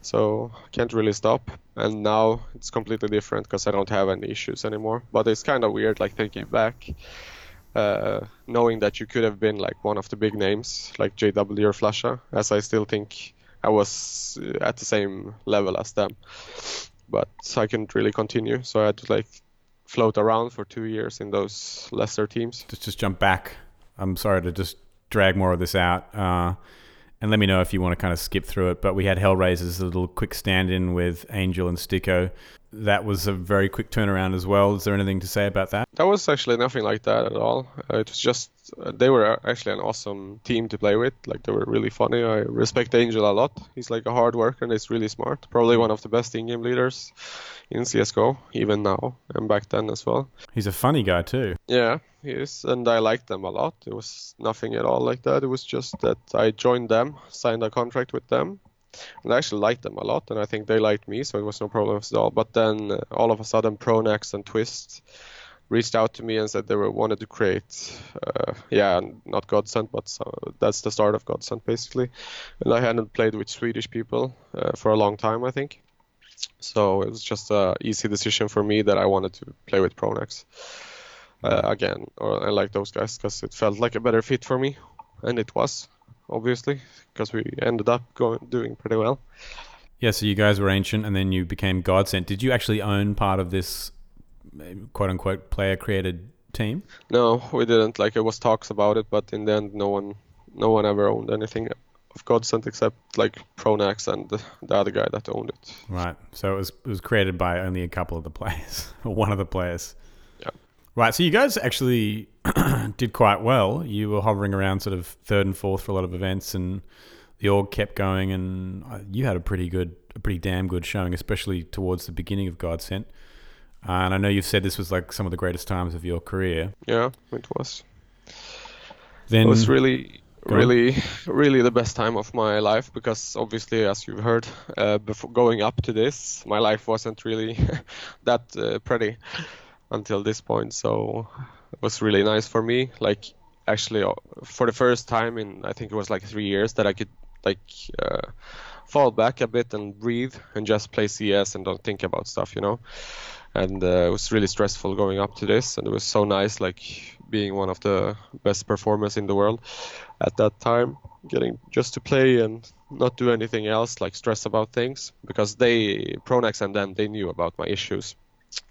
So I can't really stop. And now it's completely different because I don't have any issues anymore. But it's kind of weird, like thinking back. Uh, knowing that you could have been like one of the big names, like JW or flusha, as I still think I was uh, at the same level as them. But I couldn't really continue, so I had to like float around for two years in those lesser teams. Just just jump back. I'm sorry to just drag more of this out. Uh, and let me know if you want to kind of skip through it. But we had Hellraisers, a little quick stand in with ANGE1 and STYKO. That was a very quick turnaround as well. Is there anything to say about that? That was actually nothing like that at all. Uh, it was just uh, they were actually an awesome team to play with. Like they were really funny. I respect ANGE1 a lot. He's like a hard worker and he's really smart. Probably one of the best in-game leaders in CS:GO, even now and back then as well. He's a funny guy too. Yeah, he is, and I liked them a lot. It was nothing at all like that. It was just that I joined them, signed a contract with them, and I actually liked them a lot, and I think they liked me, so it was no problem at all. But then uh, all of a sudden, Pronax and Twist reached out to me and said they were wanted to create, uh, yeah, not Godsent, but that's the start of Godsent basically. And I hadn't played with Swedish people uh, for a long time, I think. So it was just a easy decision for me that I wanted to play with Pronax uh, again, or I like those guys because it felt like a better fit for me, and it was obviously because we ended up going doing pretty well. Yeah, so you guys were ancient, and then you became Godsent. Did you actually own part of this um, quote unquote player created team? No, we didn't. Like it was talks about it, but in the end, no one, no one ever owned anything of Godsent except like Pronax and the, the other guy that owned it. Right. So it was it was created by only a couple of the players, or one of the players. Yeah. Right. So you guys actually did quite well. You were hovering around sort of third and fourth for a lot of events, and the org kept going, and you had a pretty good, a pretty damn good showing, especially towards the beginning of Godsent. Uh, and I know you've said this was like some of the greatest times of your career. Yeah, it was. Then it was really Go on. really really the best time of my life because obviously as you've heard uh, before going up to this my life wasn't really that uh, pretty until this point so was really nice for me. Like actually uh, for the first time in i think it was like three years that i could like uh, fall back a bit and breathe and just play cs and don't think about stuff you know? And uh, it was really stressful going up to this and it was so nice like being one of the best performers in the world at that time getting just to play and not do anything else like stress about things because they pronax and them they knew about my issues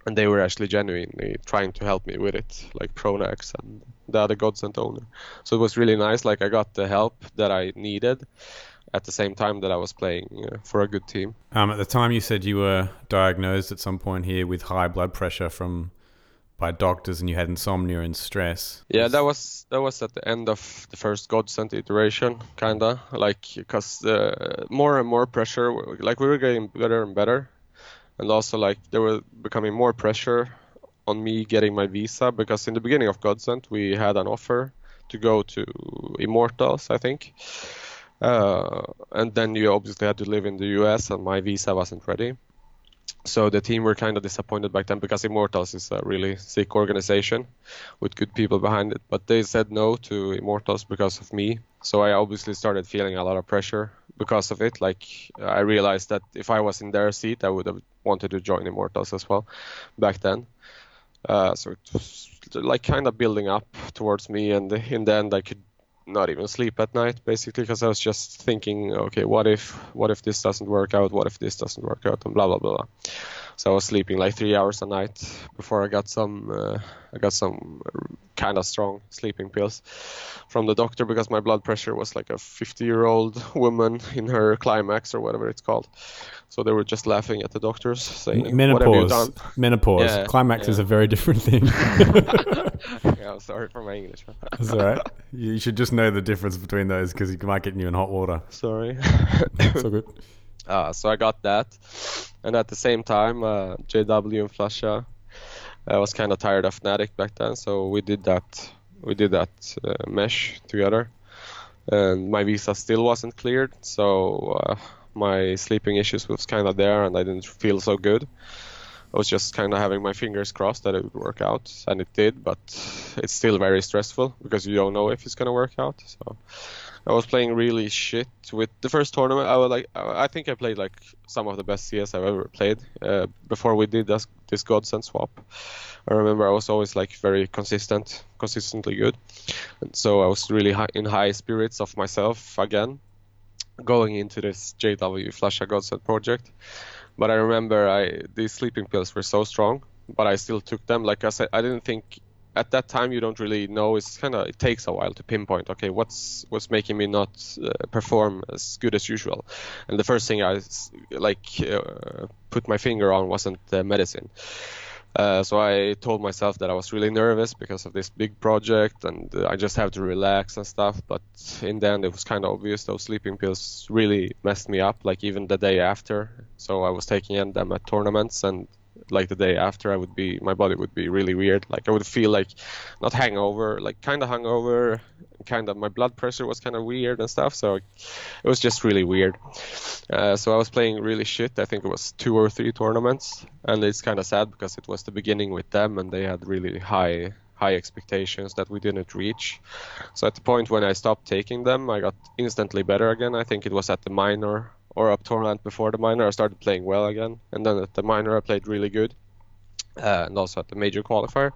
and they were actually genuinely trying to help me with it like pronax and the other godsent owner. So it was really nice like i got the help that i needed at the same time that i was playing uh, for a good team. Um, at the time, you said you were diagnosed at some point here with high blood pressure from by doctors, and you had insomnia and stress. Yeah, that was that was at the end of the first Godsent iteration, kinda like because uh, more and more pressure, like we were getting better and better, and also like there was becoming more pressure on me getting my visa because in the beginning of Godsent we had an offer to go to Immortals, I think, uh, and then you obviously had to live in the U.S. and my visa wasn't ready so the team were kind of disappointed back then because Immortals is a really sick organization with good people behind it. But they said no to Immortals because of me. So I obviously started feeling a lot of pressure because of it. Like I realized that if I was in their seat, I would have wanted to join Immortals as well back then. Uh, so it was like kind of building up towards me, and in the end, I could not even sleep at night basically because I was just thinking, okay, what if what if this doesn't work out? What if this doesn't work out? And blah blah blah. So I was sleeping like three hours a night before I got some uh, I got some kind of strong sleeping pills from the doctor because my blood pressure was like a 50 year old woman in her climax or whatever it's called. So they were just laughing at the doctors saying, "What have you done?" Menopause. Menopause. Yeah, Climax is a very different thing. yeah, I'm sorry for my English. That's all right. You should just know the difference between those because it might get you in hot water. sorry. It's all good. Uh, so I got that, and at the same time, uh, JW and flusha, I was kind of tired of Fnatic back then, so we did that. We did that uh, mesh together, and my visa still wasn't cleared, so uh, my sleeping issues was kind of there, and I didn't feel so good. I was just kind of having my fingers crossed that it would work out, and it did, but it's still very stressful because you don't know if it's gonna work out. So I was playing really shit with the first tournament. I was like, I think I played like some of the best CS I've ever played uh, before we did this this Godsent swap. I remember I was always like very consistent, consistently good, and so I was really high, in high spirits of myself again, going into this JW flusha Godsent project. But I remember I these sleeping pills were so strong, but I still took them. Like I said, I didn't think at that time you don't really know. It's kind of it takes a while to pinpoint. Okay, what's what's making me not uh, perform as good as usual? And the first thing i like uh, put my finger on wasn't the medicine. Uh, so I told myself that I was really nervous because of this big project, and uh, I just have to relax and stuff. But in the end, it was kind of obvious those sleeping pills really messed me up. Like even the day after, so I was taking them at tournaments, and like the day after, I would be my body would be really weird. Like I would feel like not hangover, like kind of hungover, kind of my blood pressure was kind of weird and stuff. So it was just really weird. Uh, so I was playing really shit. I think it was two or three tournaments, and it's kind of sad because it was the beginning with them, and they had really high high expectations that we didn't reach. So at the point when I stopped taking them, I got instantly better again. I think it was at the minor or up tournament before the minor. I started playing well again, and then at the minor I played really good, uh, and also at the major qualifier.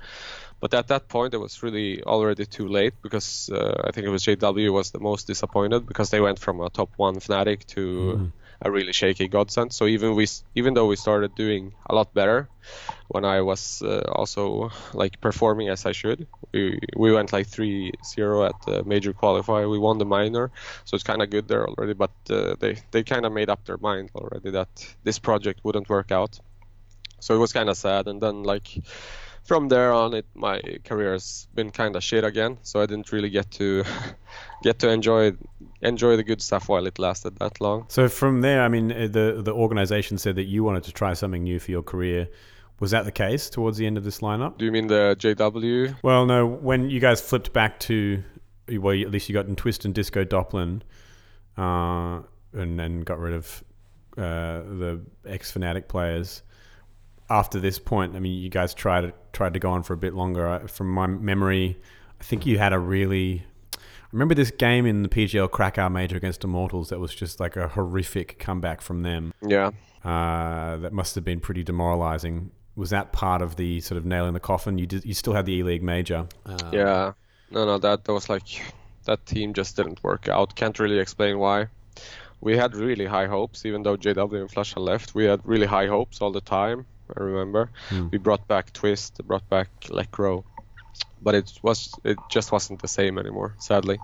But at that point, it was really already too late because uh, I think it was JW was the most disappointed because they went from a top one Fnatic to a really shaky godsent. So even we, even though we started doing a lot better, when I was uh, also like performing as I should, we we went like 3-0 at the major qualifier. We won the minor, so it's kind of good there already. But uh, they they kind of made up their mind already that this project wouldn't work out. So it was kind of sad. And then like from there on, it my career has been kind of shit again. So I didn't really get to get to enjoy enjoy the good stuff while it lasted that long. So from there, I mean, uh, the the organization said that you wanted to try something new for your career. Was that the case towards the end of this lineup? Do you mean the JW? Well, no. When you guys flipped back to, well, at least you got in Twist and Disco Doplan, uh, and then got rid of uh, the ex Fnatic players. After this point, I mean, you guys tried tried to go on for a bit longer. I- From my memory, I think you had a really. I remember this game in the PGL Krakow Major against Immortals that was just like a horrific comeback from them. Yeah. Uh, that must have been pretty demoralizing. Was that part of the sort of nail in the coffin? You did, you still had the E League Major. Uh, Yeah. No, no, that, that was like that team just didn't work out. Can't really explain why. We had really high hopes, even though JW and Flusha left. We had really high hopes all the time. I remember. We brought back Twist, brought back Lekro, but it was it just wasn't the same anymore, sadly.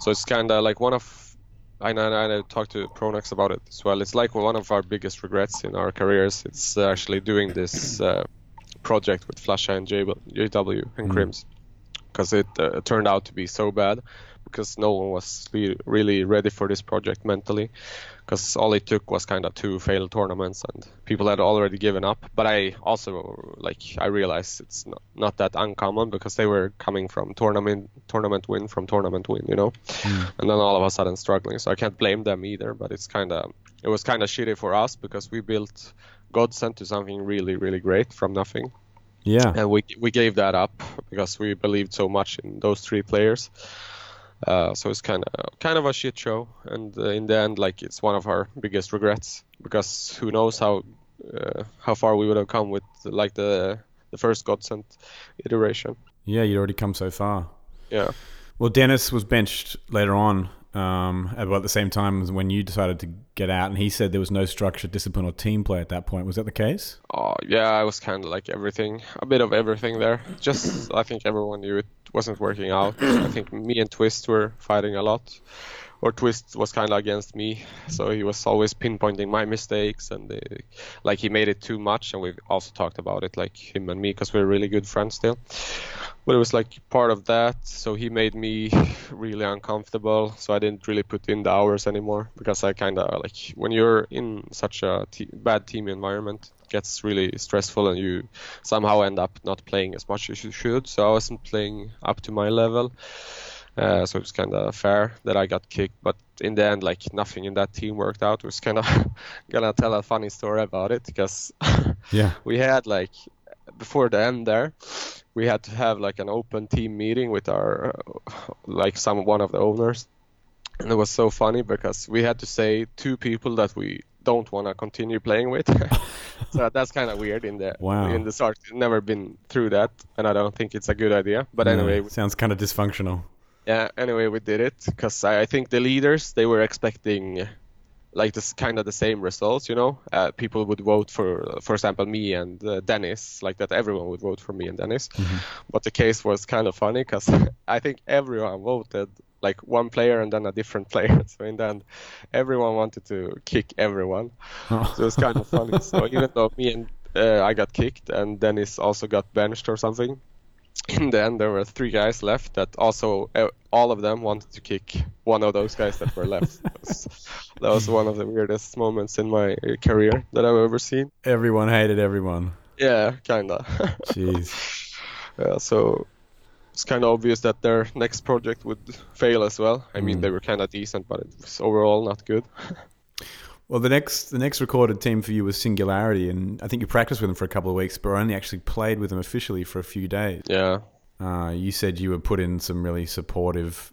So it's kind of like one of I know, I talked to Pronax about it as well. It's like one of our biggest regrets in our careers. It's uh, actually doing this uh, project with Flusha and JW and KRIMZ because it uh, turned out to be so bad because no one was re- really ready for this project mentally because all it took was kind of two failed tournaments and people had already given up. But i also like i realized it's not, not that uncommon because they were coming from tournament tournament win from tournament win you know? Hmm. And then all of a sudden struggling. So i can't blame them either but it's kind of it was kind of shitty for us because we built godsent to something really really great from nothing. Yeah. and we we gave that up because we believed so much in those three players. Uh, so it's kind of kind of a shit show, and uh, in the end, like it's one of our biggest regrets because who knows how uh, how far we would have come with like the the first Godsent iteration. Yeah, you'd already come so far. Yeah, Well, Dennis was benched later on, um, about the same time as when you decided to get out, and he said there was no structure, discipline, or team play at that point. Was that the case? oh yeah, I was kind of like everything, a bit of everything there. Just I think everyone knew it wasn't working out. I think me and Twist were fighting a lot. or Twist was kind of against me, so he was always pinpointing my mistakes and uh, like he made it too much. And we've also talked about it, like him and me, because we're really good friends still. But it was like part of that, so he made me really uncomfortable. So I didn't really put in the hours anymore because I kind of like when you're in such a te- bad team environment, it gets really stressful and you somehow end up not playing as much as you should. So I wasn't playing up to my level. Uh, so it was kind of fair that I got kicked, but in the end, like nothing in that team worked out. It was kind of gonna tell a funny story about it because Yeah. we had like before the end there, we had to have like an open team meeting with our uh, like some one of the owners, and it was so funny because we had to say two people that we don't want to continue playing with. so that's kind of weird in the Wow. in the start. Never been through that, and I don't think it's a good idea. But Yeah, anyway, sounds kind of dysfunctional. yeah anyway we did it because I, I think the leaders they were expecting like this kind of the same results you know? Uh, people would vote for for example me and uh, dennis like that everyone would vote for me and dennis. But the case was kind of funny because i think everyone voted like one player and then a different player. So in the end everyone wanted to kick everyone. So it was kind of funny. So even though me and uh, i got kicked and dennis also got benched or something in the end there were three guys left that also uh, all of them wanted to kick one of those guys that were left. That, was, that was one of the weirdest moments in my uh, career that i've ever seen. Everyone hated everyone. yeah kinda. Jeez. yeah, so it's kind of obvious that their next project would fail as well. I mean they were kind of decent but it was overall not good Well, the next the next recorded team for you was Singularity, and I think you practiced with them for a couple of weeks, but only actually played with them officially for a few days. yeah Uh, you said you were put in some really supportive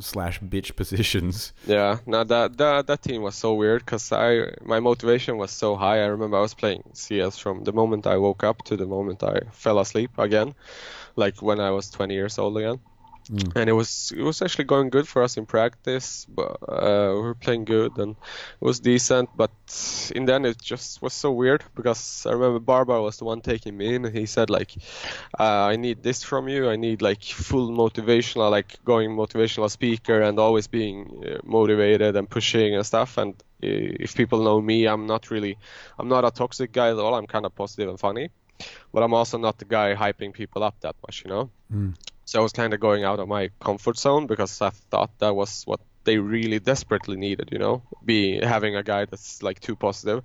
slash bitch positions. Yeah, no, that that that team was so weird because I my motivation was so high. I remember I was playing CS from the moment I woke up to the moment I fell asleep again, like when I was 20 years old again. And it was it was actually going good for us in practice. But uh, we were playing good and it was decent. But in the end, it just was so weird because I remember Barbar was the one taking me in. And he said like, uh, "I need this from you. I need like full motivational, like going motivational speaker and always being uh, motivated and pushing and stuff." And uh, if people know me, I'm not really, I'm not a toxic guy at all. I'm kind of positive and funny but I'm also not the guy hyping people up that much, you know. So I was kind of going out of my comfort zone because I thought that was what they really desperately needed, you know, be having a guy that's like too positive.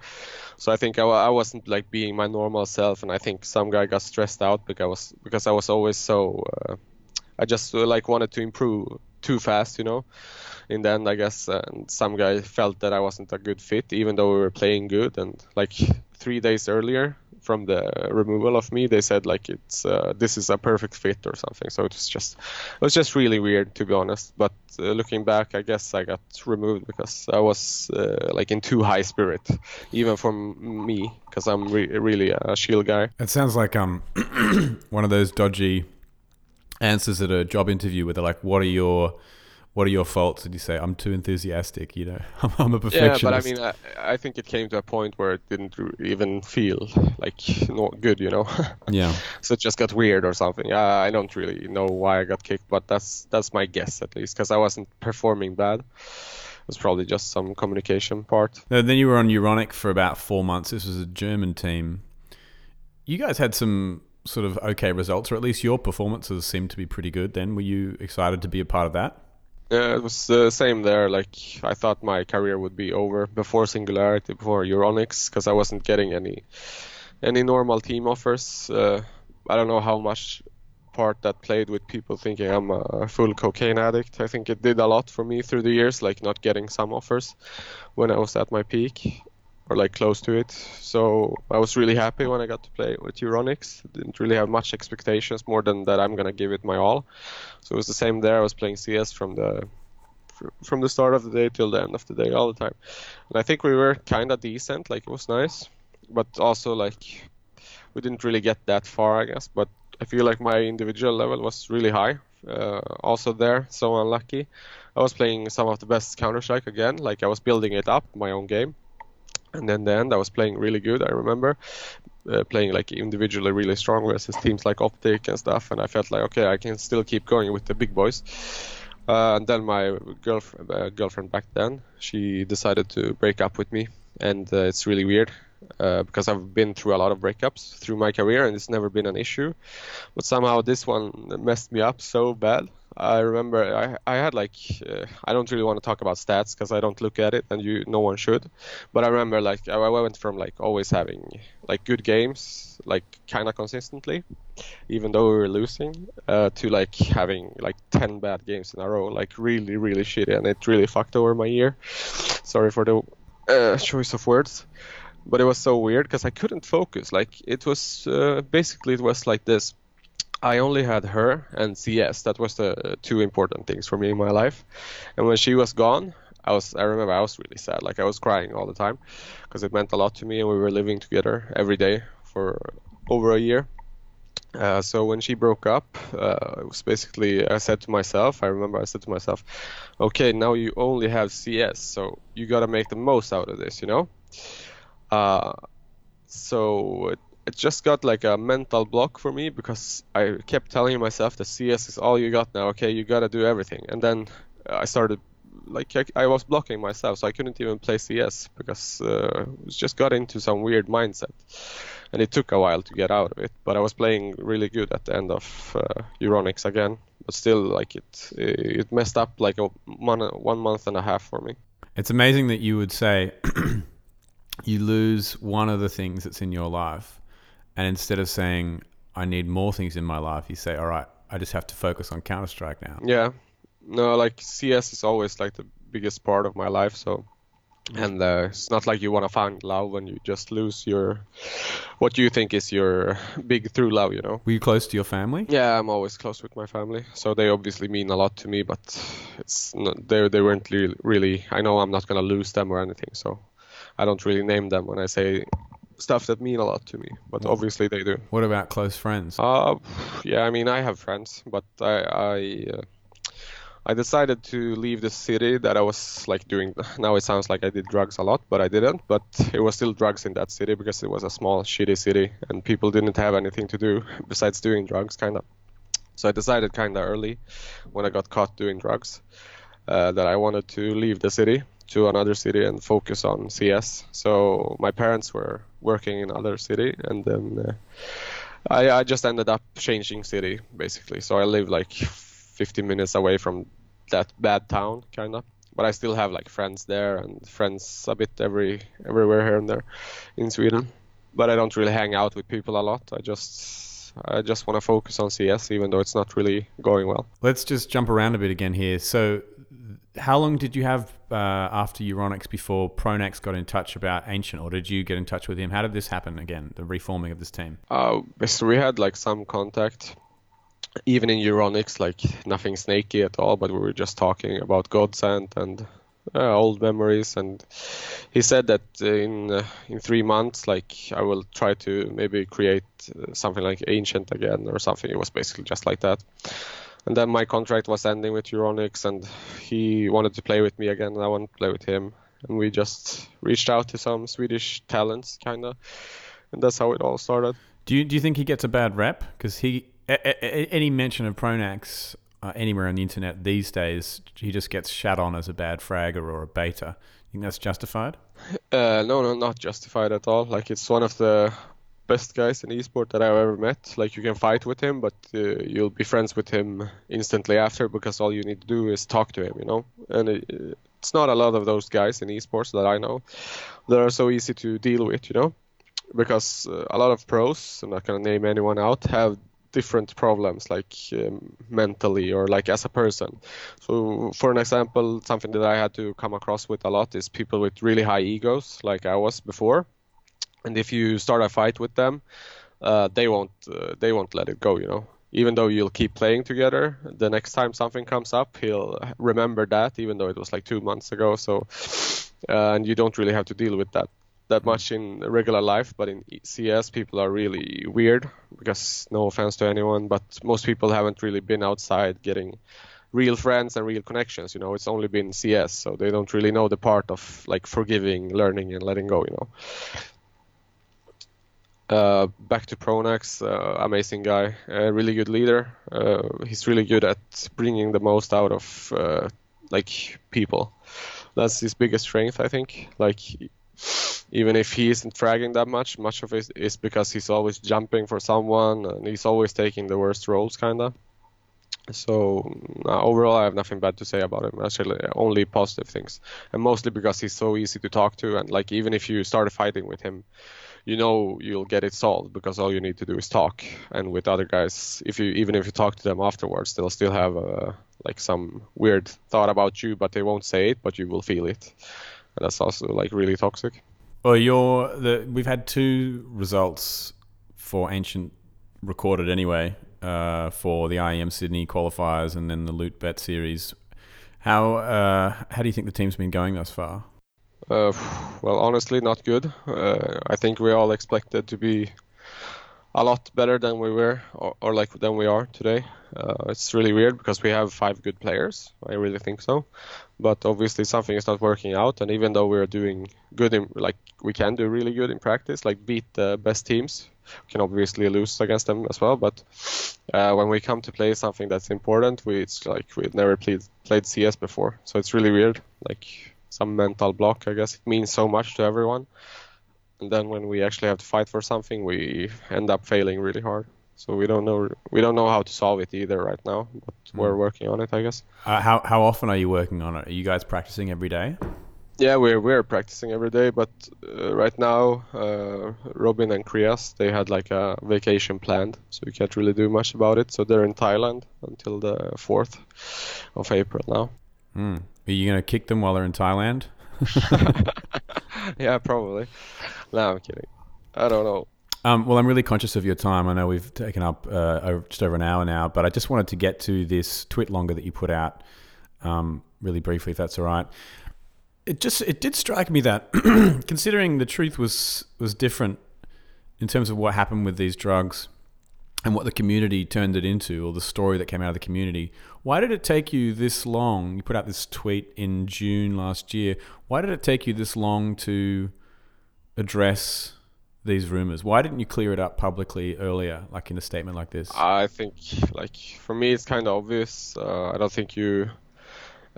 So I think I, I wasn't like being my normal self, and I think some guy got stressed out because I was because I was always so. Uh, I just uh, like wanted to improve too fast, you know. In the end, I guess, uh, some guy felt that I wasn't a good fit, even though we were playing good. And like three days earlier, from the removal of me, they said like it's uh, this is a perfect fit or something. So it was just it was just really weird to be honest. But uh, looking back, I guess I got removed because I was uh, like in too high spirit, even from me, because I'm re- really a shield guy. It sounds like um one of those dodgy answers at a job interview where they're like, "What are your what are your faults?" And you say, "I'm too enthusiastic." You know, I'm, I'm a Yeah, but I mean, I, I think it came to a point where it didn't even feel like not good, you know. yeah. so it just got weird or something. Uh, I don't really know why I got kicked, but that's that's my guess at least, because I wasn't performing bad. It was probably just some communication part. No, then you were on Euronics for about four months. This was a German team. You guys had some sort of okay results, or at least your performances seemed to be pretty good. Then were you excited to be a part of that? Yeah, it was the same there. Like I thought my career would be over before Singularity, before Euronics, because I wasn't getting any any normal team offers. Uh, I don't know how much part that played with people thinking I'm a full cocaine addict. I think it did a lot for me through the years, like not getting some offers when I was at my peak or like close to it. So I was really happy when I got to play with Euronics. Didn't really have much expectations more than that I'm gonna give it my all. So it was the same there. I was playing CS from the from the start of the day till the end of the day all the time. And I think we were kind of decent. Like it was nice, but also like we didn't really get that far, I guess. But I feel like my individual level was really high. Uh, also there, so unlucky. I was playing some of the best Counter Strike again. Like I was building it up, my own game. And then the end, I was playing really good. I remember uh, playing like individually really strong versus teams like Optic and stuff. And I felt like okay, I can still keep going with the big boys. Uh, and then my girlfriend, uh, girlfriend back then, she decided to break up with me, and uh, it's really weird uh, because I've been through a lot of breakups through my career, and it's never been an issue. But somehow this one messed me up so bad. I remember I, I had like uh, I don't really want to talk about stats because I don't look at it, and you no one should. But I remember like I I went from like always having like good games, like kind of consistently, even though we were losing, uh, to like having like 10 bad games in a row, like really, really shitty, and it really fucked over my year. Sorry for the uh, choice of words, but it was so weird because I couldn't focus. Like it was uh, basically it was like this. I only had her and CS. That was the two important things for me in my life. And when she was gone, I was I remember I was really sad. Like I was crying all the time because it meant a lot to me, and we were living together every day for over a year. Uh, so when she broke up, uh, it was basically I said to myself. I remember I said to myself, "Okay, now you only have CS, so you gotta make the most out of this," you know. Uh, so it, it just got like a mental block for me because I kept telling myself that CS is all you got now. Okay, you gotta do everything, and then I started like I, I was blocking myself, so I couldn't even play CS because uh, it just got into some weird mindset, and it took a while to get out of it. But I was playing really good at the end of uh, Euronics again, but still like it it messed up like a one month and a half for me. It's amazing that you would say you lose one of the things that's in your life, and instead of saying I need more things in my life, you say, "All right, I just have to focus on Counter Strike now." Yeah, no, like CS is always like the biggest part of my life. So, and uh, it's not like you want to find love when you just lose your what you think is your big true love. You know. Were you close to your family? Yeah, I'm always close with my family, so they obviously mean a lot to me. But it's not, they they weren't really, really. I know I'm not gonna lose them or anything, so I don't really name them when I say stuff that mean a lot to me. But obviously they do. What about close friends? Uh, yeah, I mean I have friends, but I I uh, I decided to leave the city that I was like doing. Now it sounds like I did drugs a lot, but I didn't. But it was still drugs in that city because it was a small, shitty city, and people didn't have anything to do besides doing drugs, kind of. So I decided kind of early, when I got caught doing drugs, uh, that I wanted to leave the city to another city and focus on CS. So my parents were working in another city, and then uh, I, I just ended up changing city basically. So I live like 15 minutes away from that bad town, kind of. But I still have like friends there and friends a bit every everywhere here and there in Sweden. But I don't really hang out with people a lot. I just I just want to focus on CS, even though it's not really going well. Let's just jump around a bit again here. So, how long did you have uh, after Euronics before Pronax got in touch about Ancient, or did you get in touch with him? How did this happen again, the reforming of this team? Uh, so we had like some contact, even in Euronics, like nothing snaky at all, but we were just talking about Godsend and uh, old memories. And he said that in uh, in three months, like I will try to maybe create uh, something like Ancient again or something. It was basically just like that. And then my contract was ending with Euronics, and he wanted to play with me again, and I wanted to play with him. And we just reached out to some Swedish talents, kind of, and that's how it all started. Do you do you think he gets a bad rep? Because he a, a, any mention of Pronax uh, anywhere on the internet these days, he just gets shat on as a bad fragger or a beta. You think that's justified? Uh, no, no, not justified at all. Like it's one of the best guys in esport that I've ever met. Like you can fight with him, but uh, you'll be friends with him instantly after because all you need to do is talk to him, you know. And it, it's not a lot of those guys in esports that I know that are so easy to deal with, you know, because uh, a lot of pros, I'm not gonna name anyone out, have different problems like um, mentally or like as a person so for an example something that i had to come across with a lot is people with really high egos like i was before and if you start a fight with them uh, they won't uh, they won't let it go you know even though you'll keep playing together the next time something comes up he'll remember that even though it was like two months ago so uh, and you don't really have to deal with that that much in regular life, but in CS people are really weird because no offense to anyone, but most people haven't really been outside getting real friends and real connections. You know, it's only been CS, so they don't really know the part of like forgiving, learning, and letting go. You know. Uh, back to Pronax, uh, amazing guy, really good leader. Uh, he's really good at bringing the most out of uh, like people. That's his biggest strength, I think. Like even if he isn't fragging that much, much of it is because he's always jumping for someone and he's always taking the worst roles, kinda. So uh, overall, I have nothing bad to say about him. Actually, only positive things, and mostly because he's so easy to talk to. And like even if you start fighting with him, you know you'll get it solved because all you need to do is talk. And with other guys, if you even if you talk to them afterwards, they'll still have uh, like some weird thought about you, but they won't say it, but you will feel it. And that's also like really toxic. Well, you're the we've had two results for ancient recorded anyway uh, for the IEM Sydney qualifiers and then the Loot Bet series. How uh, how do you think the team's been going thus far? Uh, well, honestly, not good. Uh, I think we all expected to be a lot better than we were, or, or like than we are today. Uh, it's really weird because we have five good players. I really think so, but obviously something is not working out. And even though we're doing good, in, like we can do really good in practice, like beat the best teams, we can obviously lose against them as well. But uh, when we come to play something that's important, we it's like we've never played played CS before, so it's really weird. Like some mental block, I guess. It means so much to everyone and then when we actually have to fight for something, we end up failing really hard. So we don't know we don't know how to solve it either right now, but mm. we're working on it, I guess. Uh, how how often are you working on it? Are you guys practicing every day? Yeah, we're we're practicing every day, but uh, right now, uh, Robin and Krias they had like a vacation planned, so we can't really do much about it. So they're in Thailand until the fourth of April now. Mm. Are you gonna kick them while they're in Thailand? yeah, probably. No, I'm kidding. I don't know. Um, well, I'm really conscious of your time. I know we've taken up uh, just over an hour now, but I just wanted to get to this TwitLonger that you put out um, really briefly, if that's all right. It just it did strike me that considering the truth was was different in terms of what happened with these drugs and what the community turned it into, or the story that came out of the community. Why did it take you this long? You put out this tweet in June last year. Why did it take you this long to address these rumors? Why didn't you clear it up publicly earlier, like in a statement like this? I think, like, for me, it's kind of obvious. Uh, I don't think you.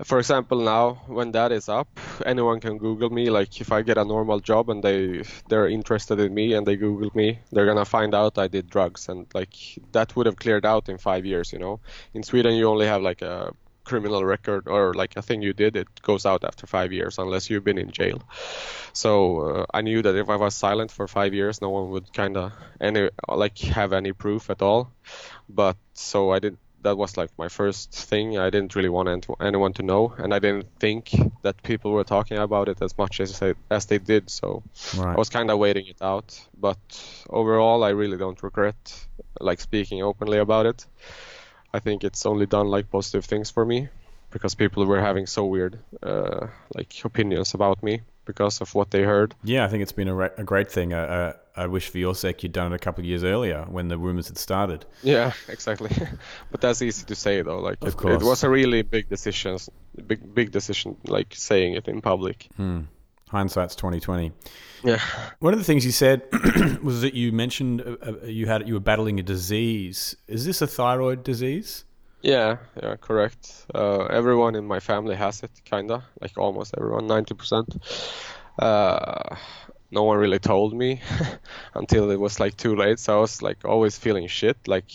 For example, now when that is up, anyone can Google me. Like, if I get a normal job and they they're interested in me and they Google me, they're gonna find out I did drugs, and like that would have cleared out in five years. You know, in Sweden you only have like a criminal record or like a thing you did, it goes out after five years unless you've been in jail. So uh, I knew that if I was silent for five years, no one would kind of any like have any proof at all. But so I did. That was like my first thing. I didn't really want ant- anyone to know, and I didn't think that people were talking about it as much as they, as they did. So right. I was kind of waiting it out. But overall, I really don't regret like speaking openly about it. I think it's only done like positive things for me because people were having so weird uh, like opinions about me because of what they heard. Yeah, I think it's been a, re- a great thing. Uh, uh, I wish for your sake you'd done it a couple of years earlier when the rumors had started. Yeah, exactly. but that's easy to say though. Like Of it, course. it was a really big decision, big big decision. Like saying it in public. Hmm. Hindsight's twenty twenty. Yeah. One of the things you said was that you mentioned uh, uh, you had you were battling a disease. Is this a thyroid disease? Yeah, yeah, correct. Uh, everyone in my family has it, kinda. Like almost everyone, ninety percent. Uh, no one really told me until it was like too late. So I was like always feeling shit. Like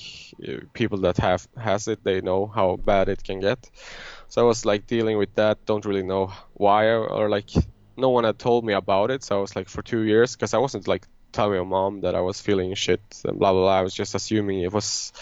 people that have has it, they know how bad it can get. So I was like dealing with that. Don't really know why or, or like no one had told me about it. So I was like for two years because I wasn't like telling my mom that I was feeling shit and blah blah blah. I was just assuming it was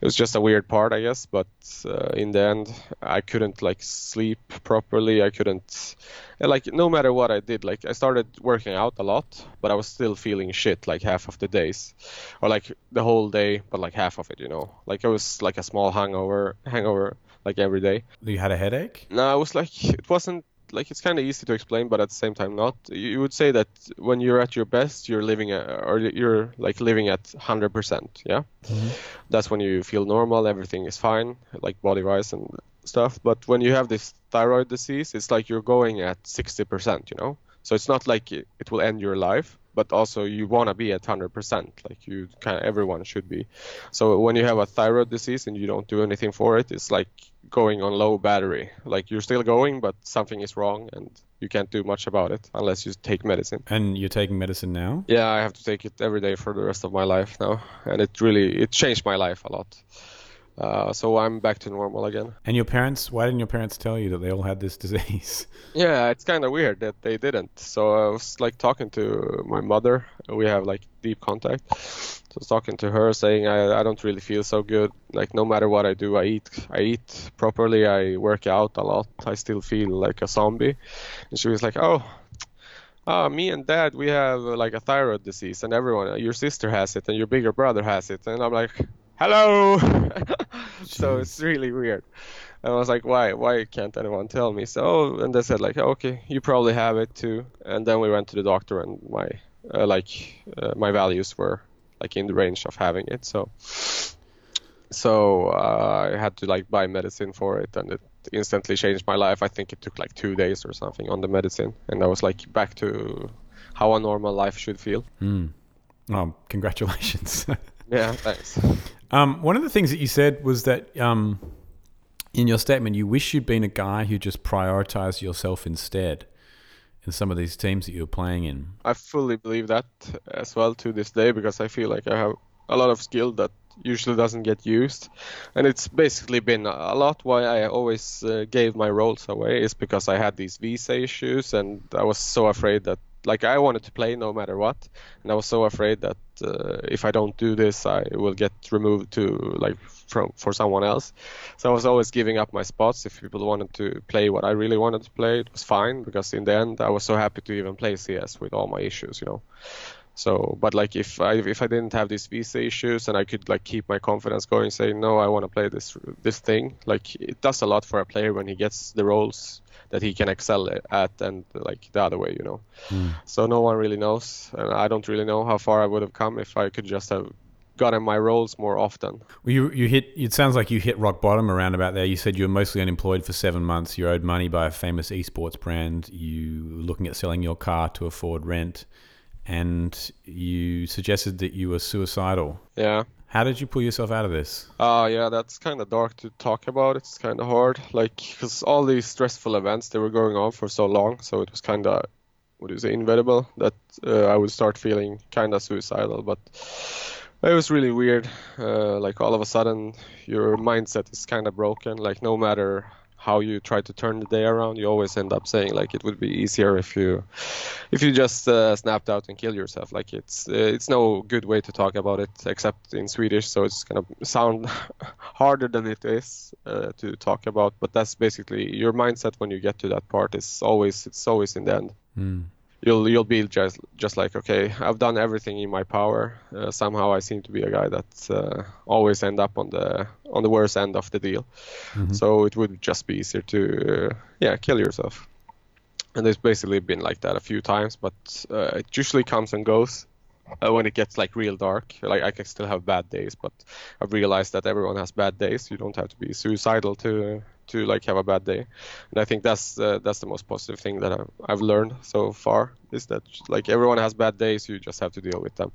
it was just a weird part, I guess. But uh, in the end, I couldn't like sleep properly. I couldn't like no matter what I did. Like I started working out a lot, but I was still feeling shit like half of the days, or like the whole day, but like half of it. You know, like it was like a small hangover, hangover like every day. You had a headache. No, it was like it wasn't like it's kind of easy to explain, but at the same time not. You would say that when you're at your best, you're living a, or you're like living at 100%. Yeah, mm-hmm. that's when you feel normal, everything is fine, like body wise and stuff. But when you have this thyroid disease, it's like you're going at 60%. You know, so it's not like it will end your life, but also you want to be at 100%. Like you kind of everyone should be. So when you have a thyroid disease and you don't do anything for it, it's like going on low battery. Like you're still going, but something is wrong and you can't do much about it unless you take medicine. And you're taking medicine now. Yeah, I have to take it every day for the rest of my life now, and it really it changed my life a lot. Uh, so I'm back to normal again. And your parents? Why didn't your parents tell you that they all had this disease? Yeah, it's kind of weird that they didn't. So I was like talking to my mother. We have like deep contact. So I was talking to her, saying I, I don't really feel so good. Like no matter what I do, I eat I eat properly. I work out a lot. I still feel like a zombie. And she was like, oh. Uh, me and dad, we have uh, like a thyroid disease, and everyone, your sister has it, and your bigger brother has it, and I'm like, hello. so it's really weird. And I was like, why? Why can't anyone tell me? So, oh, and they said like, okay, you probably have it too. And then we went to the doctor, and my uh, like uh, my values were like in the range of having it. So, so uh, I had to like buy medicine for it, and it instantly changed my life. I think it took like two days or something on the medicine, and I was like back to how a normal life should feel. Hmm. Oh, congratulations. Yeah, thanks. Um, one of the things that you said was that um, in your statement, you wish you'd been a guy who just prioritized yourself instead in some of these teams that you were playing in. I fully believe that as well to this day because I feel like I have a lot of skill that usually doesn't get used, and it's basically been a lot why I always uh, gave my roles away is because I had these visa issues and I was so afraid that like I wanted to play no matter what, and I was so afraid that uh, if I don't do this, I will get removed to like from for someone else. So I was always giving up my spots if people wanted to play what I really wanted to play. It was fine because in the end I was so happy to even play CS with all my issues, you know. So, but like if I if I didn't have these visa issues and I could like keep my confidence going, saying no, I want to play this this thing, like it does a lot for a player when he gets the roles that he can excel at, and like the other way, you know. Hmm. So no one really knows, and I don't really know how far I would have come if I could just have gotten my roles more often. Well, you you hit. It sounds like you hit rock bottom around about there. You said you were mostly unemployed for seven months. You're owed money by a famous esports brand. You were looking at selling your car to afford rent, and you suggested that you were suicidal. Yeah. How did you pull yourself out of this? Uh, yeah, that's kind of dark to talk about. It's kind of hard, like, because all these stressful events, they were going on for so long, so it was kind of, what do you say, inevitable that uh, I would start feeling kind of suicidal. But it was really weird. Uh, like, all of a sudden, your mindset is kind of broken. Like, no matter how you try to turn the day around, you always end up saying like it would be easier if you, if you just uh, snapped out and killed yourself. Like it's uh, it's no good way to talk about it except in Swedish, so it's gonna sound harder than it is uh, to talk about. But that's basically your mindset when you get to that part. is always it's always in the end. You'll you'll be just just like okay, I've done everything in my power. Uh, somehow I seem to be a guy that uh, always end up on the on the worst end of the deal. So it would just be easier to uh, yeah kill yourself. And it's basically been like that a few times, but uh, it usually comes and goes. Uh, when it gets like real dark, like I can still have bad days, but I've realized that everyone has bad days. You don't have to be suicidal to to like have a bad day, and I think that's uh, that's the most positive thing that I've, I've learned so far is that like everyone has bad days. You just have to deal with them.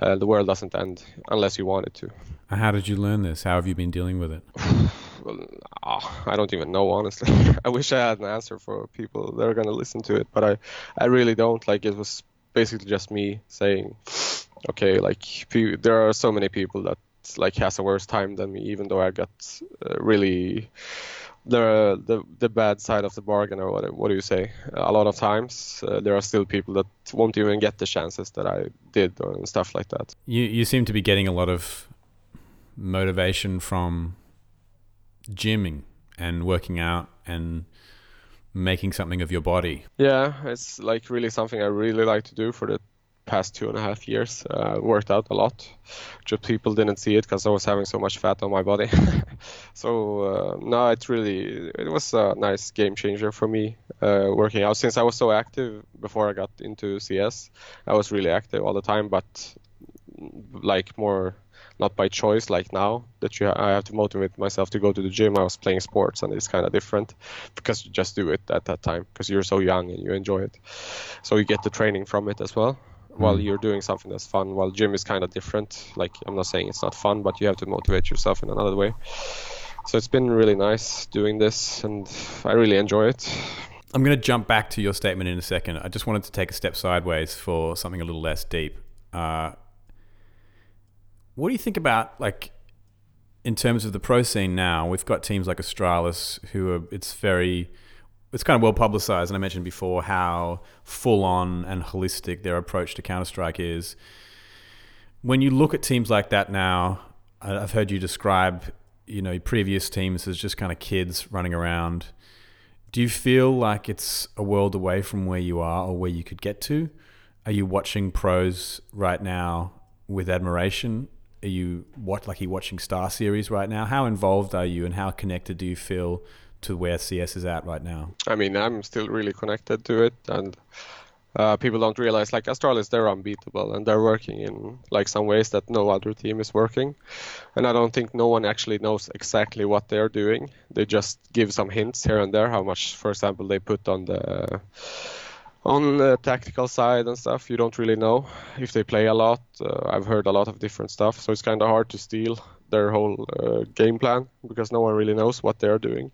Uh, the world doesn't end unless you want it to. How did you learn this? How have you been dealing with it? Well, ah, I don't even know honestly. I wish I had an answer for people that are gonna listen to it, but I, I really don't. Like it was basically just me saying, okay, like pe- there are so many people that like has a worse time than me, even though I got uh, really the the the bad side of the bargain, or what what do you say? A lot of times uh, there are still people that won't even get the chances that I did and stuff like that. You you seem to be getting a lot of motivation from gymming and working out and making something of your body. Yeah, it's like really something I really like to do for the past two and a half years. Uh, worked out a lot. Just people didn't see it because I was having so much fat on my body. so uh, no, it's really it was a nice game changer for me uh, working out. Since I was so active before I got into CS, I was really active all the time, but like more not by choice like now that you I have to motivate myself to go to the gym. I was playing sports and it's kind of different because you just do it at that time because you're so young and you enjoy it. So you get the training from it as well while you're doing something that's fun. While gym is kind of different. Like I'm not saying it's not fun, but you have to motivate yourself in another way. So it's been really nice doing this and I really enjoy it. I'm going to jump back to your statement in a second. I just wanted to take a step sideways for something a little less deep. Uh, what do you think about like in terms of the pro scene now? We've got teams like Astralis who are it's very it's kind of well publicized, and I mentioned before how full on and holistic their approach to Counter Strike is. When you look at teams like that now, I've heard you describe you know previous teams as just kind of kids running around. Do you feel like it's a world away from where you are or where you could get to? Are you watching pros right now with admiration? Are you what like you watching StarSeries right now? How involved are you and how connected do you feel to where CS is at right now? I mean, I'm still really connected to it, and uh, people don't realize like Astralis, they're unbeatable, and they're working in like some ways that no other team is working. And I don't think no one actually knows exactly what they're doing. They just give some hints here and there, how much, for example, they put on the on the tactical side and stuff. You don't really know if they play a lot. Uh, I've heard a lot of different stuff, so it's kind of hard to steal their whole uh, game plan because no one really knows what they're doing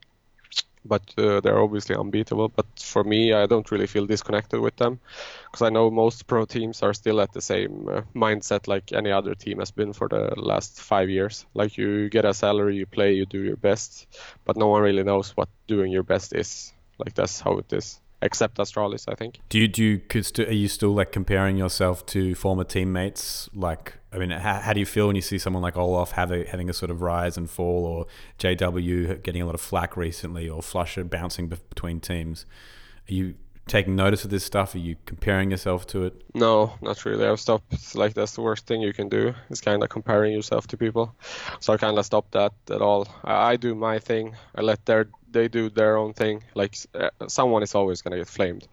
but uh, they're obviously unbeatable. But for me, I don't really feel disconnected with them because I know most pro teams are still at the same uh, mindset like any other team has been for the last five years. Like you get a salary, you play, you do your best, but no one really knows what doing your best is. Like that's how it is. Except Astralis, I think. Do you do you could st- are you still like comparing yourself to former teammates? Like, I mean, how, how do you feel when you see someone like Olof have a, having a sort of rise and fall, or JW getting a lot of flack recently, or flusha bouncing be- between teams? Are you taking notice of this stuff? Are you comparing yourself to it? No, not really. I've stopped. Like that's the worst thing you can do. Is kind of comparing yourself to people. So I kind of stopped that at all. I, I do my thing. I let their they do their own thing. Like uh, someone is always gonna get flamed.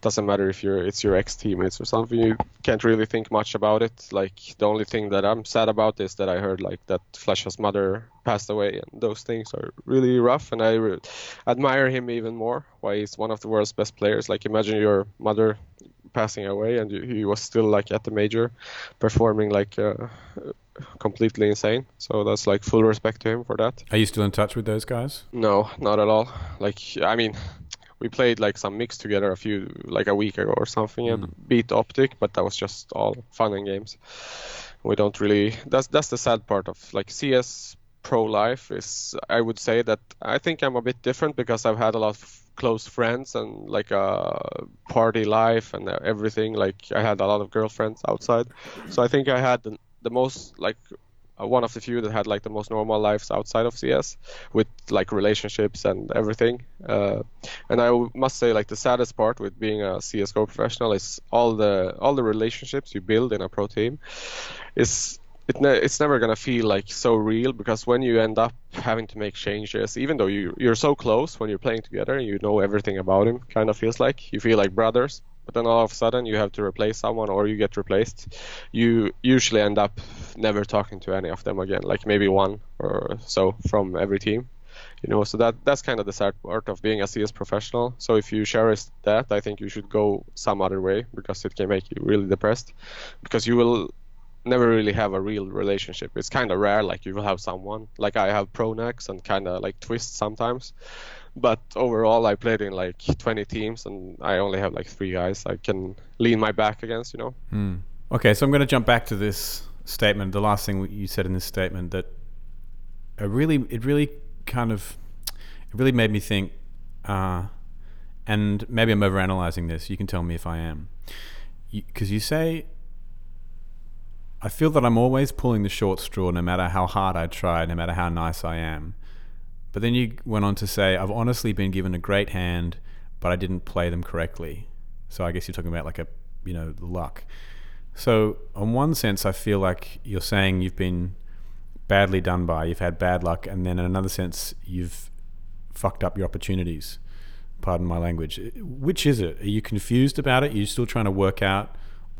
Doesn't matter if you're it's your ex teammates or something. You can't really think much about it. Like the only thing that I'm sad about is that I heard like that flusha's mother passed away, and those things are really rough. And I re- admire him even more. Why he's one of the world's best players. Like imagine your mother passing away and he was still like at the major performing like uh, completely insane. So that's like full respect to him for that. Are you still in touch with those guys? no not at all. Like i mean we played like some mix together a few like a week ago or something and mm. beat OpTiC but that was just all fun and games. We don't really that's that's the sad part of like cs pro life is i would say that i think i'm a bit different because i've had a lot of close friends and like a party life and everything. Like i had a lot of girlfriends outside. So i think i had the, the most like uh, one of the few that had like the most normal lives outside of cs with like relationships and everything uh, and i w- must say like the saddest part with being a csgo professional is all the all the relationships you build in a pro team is it ne- it's never gonna feel like so real because when you end up having to make changes, even though you you're so close when you're playing together and you know everything about him, kind of feels like you feel like brothers. But then all of a sudden you have to replace someone or you get replaced. You usually end up never talking to any of them again, like maybe one or so from every team. You know, so that that's kind of the sad part of being a CS professional. So if you cherish that, I think you should go some other way because it can make you really depressed, because you will never really have a real relationship. It's kind of rare, like you will have someone. Like I have Pronax and kind of like Twist sometimes. But overall, I played in like 20 teams and I only have like three guys I can lean my back against, you know? Okay, so I'm going to jump back to this statement. The last thing you said in this statement that really, it really kind of, it really made me think. Uh, and maybe I'm overanalyzing this. You can tell me if I am, because you say I feel that I'm always pulling the short straw no matter how hard I try, no matter how nice I am. But then you went on to say, I've honestly been given a great hand, but I didn't play them correctly. So I guess you're talking about like a, you know, luck. So, on one sense, I feel like you're saying you've been badly done by, you've had bad luck, and then in another sense, you've fucked up your opportunities. Pardon my language. Which is it? Are you confused about it? Are you still trying to work out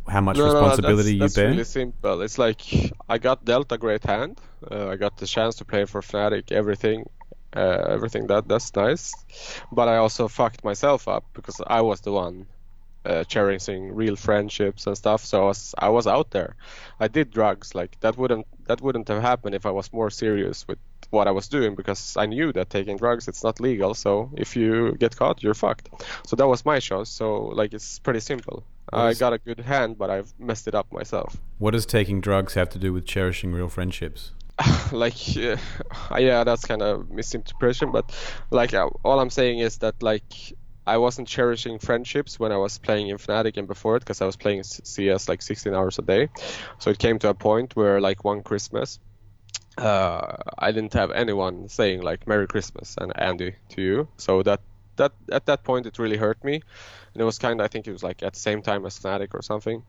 how much No, no, responsibility that's, you bear? really simple. It's like I got dealt a great hand. Uh, I got the chance to play for Fnatic, everything, uh, everything that that's nice. But I also fucked myself up because I was the one uh, cherishing real friendships and stuff. So I was I was out there. I did drugs. Like that wouldn't that wouldn't have happened if I was more serious with what I was doing because I knew that taking drugs it's not legal. So if you get caught, you're fucked. So that was my choice. So like it's pretty simple. I is- got a good hand, but I've messed it up myself. What does taking drugs have to do with cherishing real friendships? like uh, yeah that's kind of misinterpretation but like uh, all i'm saying is that like i wasn't cherishing friendships when i was playing in fnatic and before it because i was playing cs like 16 hours a day. So it came to a point where like one christmas uh, i didn't have anyone saying like merry christmas and andy to you. So that that at that point it really hurt me. And it was kind of i think it was like at the same time as fnatic or something.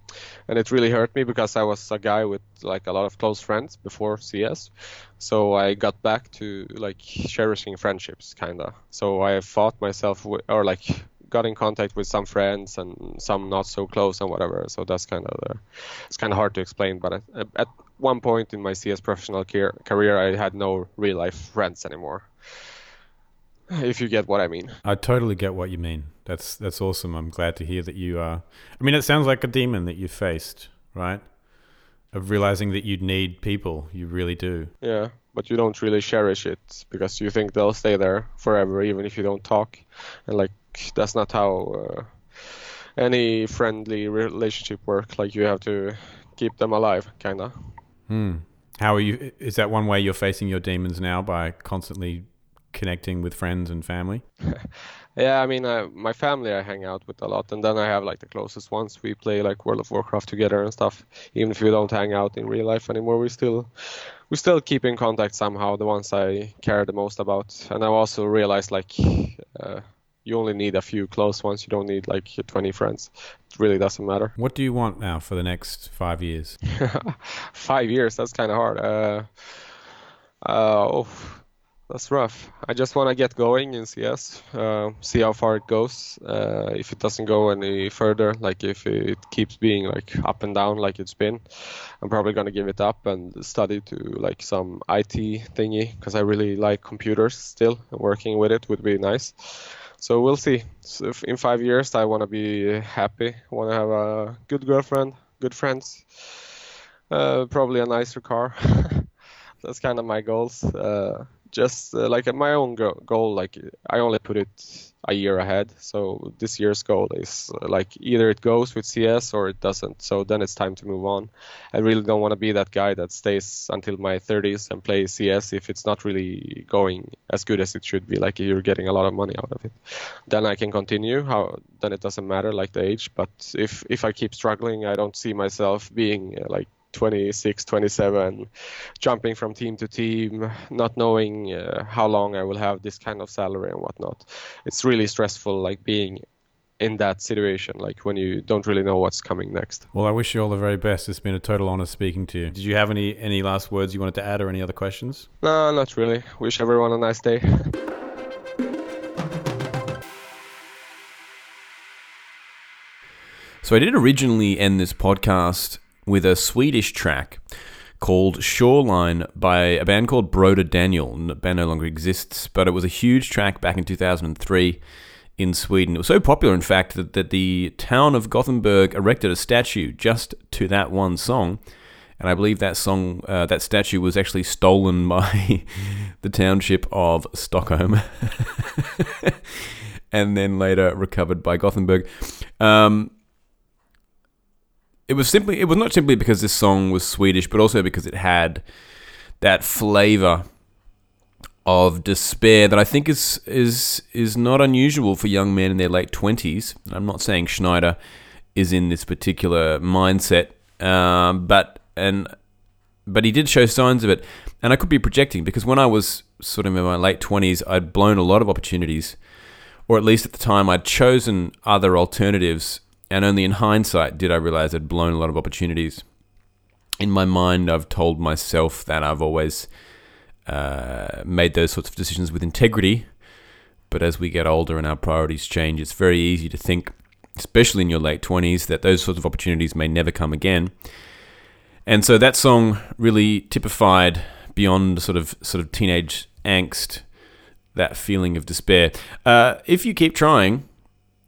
And it really hurt me because i was a guy with like a lot of close friends before cs so i got back to like cherishing friendships kind of so i fought myself with, or like got in contact with some friends and some not so close and whatever. So that's kind of the, it's kind of hard to explain but at, at one point in my cs professional career, career i had no real life friends anymore if you get what i mean I totally get what you mean. That's that's awesome. I'm glad to hear that you are. I mean, it sounds like a demon that you faced, right? Of realizing that you need people. You really do. Yeah, but you don't really cherish it because you think they'll stay there forever, even if you don't talk. And like that's not how uh, any friendly relationship work. Like you have to keep them alive, kinda. Hmm. How are you? Is that one way you're facing your demons now by constantly connecting with friends and family? Yeah, I mean, uh, my family I hang out with a lot, and then I have like the closest ones. We play like World of Warcraft together and stuff. Even if we don't hang out in real life anymore, we still we still keep in contact somehow. The ones I care the most about, and I also realized like uh, you only need a few close ones. You don't need like 20 friends. It really doesn't matter. What do you want now for the next five years? Five years, that's kind of hard. Uh, uh, oh, that's rough. I just want to get going in CS, uh, see how far it goes. Uh, if it doesn't go any further, like if it keeps being like up and down like it's been, I'm probably gonna give it up and study to like some IT thingy because I really like computers still. Working with it would be nice. So we'll see. So in five years, I want to be happy. Want to have a good girlfriend, good friends, uh, probably a nicer car. That's kind of my goals. Just uh, like my own go- goal, like I only put it a year ahead. So this year's goal is uh, like either it goes with CS or it doesn't. So then it's time to move on. I really don't want to be that guy that stays until my 30s and plays CS if it's not really going as good as it should be. Like you're getting a lot of money out of it. Then I can continue. How then it doesn't matter like the age. But if if I keep struggling, I don't see myself being uh, like 26, 27, jumping from team to team, not knowing uh, how long I will have this kind of salary and whatnot. It's really stressful, like being in that situation, like when you don't really know what's coming next. Well, I wish you all the very best. It's been a total honor speaking to you. Did you have any any last words you wanted to add, or any other questions? No, not really. Wish everyone a nice day. So I did originally end this podcast with a Swedish track called Shoreline by a band called Broder Daniel. The band no longer exists, but it was a huge track back in 2003 in Sweden. It was so popular, in fact, that, that the town of Gothenburg erected a statue just to that one song. And I believe that song, uh, that statue was actually stolen by the township of Stockholm. and then later recovered by Gothenburg. Um, it was simply it was not simply because this song was Swedish, but also because it had that flavor of despair that I think is is is not unusual for young men in their late twenties. I'm not saying znajder is in this particular mindset, um, but and but he did show signs of it, and I could be projecting because when I was sort of in my late twenties, I'd blown a lot of opportunities, or at least at the time, I'd chosen other alternatives and only in hindsight did I realize I'd blown a lot of opportunities. In my mind, I've told myself that I've always uh, made those sorts of decisions with integrity. But as we get older and our priorities change, it's very easy to think, especially in your late 20s, that those sorts of opportunities may never come again. And so that song really typified beyond sort of sort of teenage angst, that feeling of despair. Uh, if you keep trying,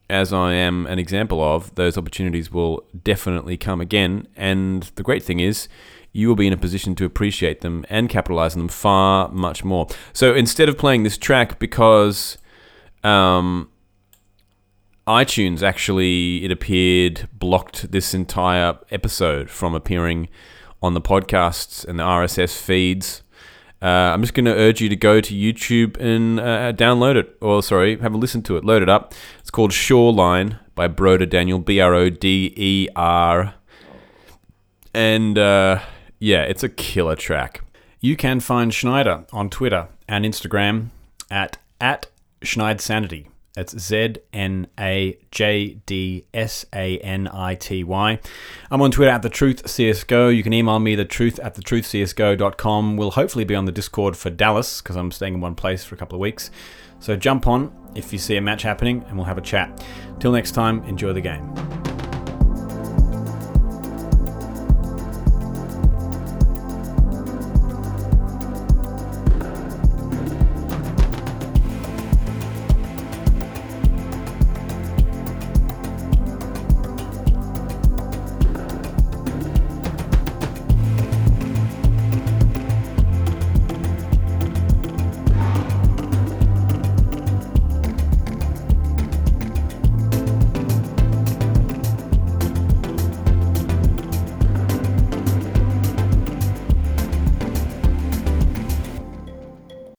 as I am an example of, those opportunities will definitely come again. And the great thing is, you will be in a position to appreciate them and capitalize on them far much more. So instead of playing this track, because um, iTunes actually, it appeared, blocked this entire episode from appearing on the podcasts and the RSS feeds. Uh, I'm just going to urge you to go to YouTube and uh, download it, or sorry, have a listen to it, load it up. It's called Shoreline by Broder Daniel, B R O D E R. And uh, yeah, it's a killer track. You can find znajder on Twitter and Instagram at, at znajdsanity. It's Z N A J D S A N I T Y. I'm on Twitter at the Truth CSGO. You can email me the truth at the truthcsgo.com. We'll hopefully be on the Discord for Dallas because I'm staying in one place for a couple of weeks. So jump on if you see a match happening and we'll have a chat. Till next time, enjoy the game.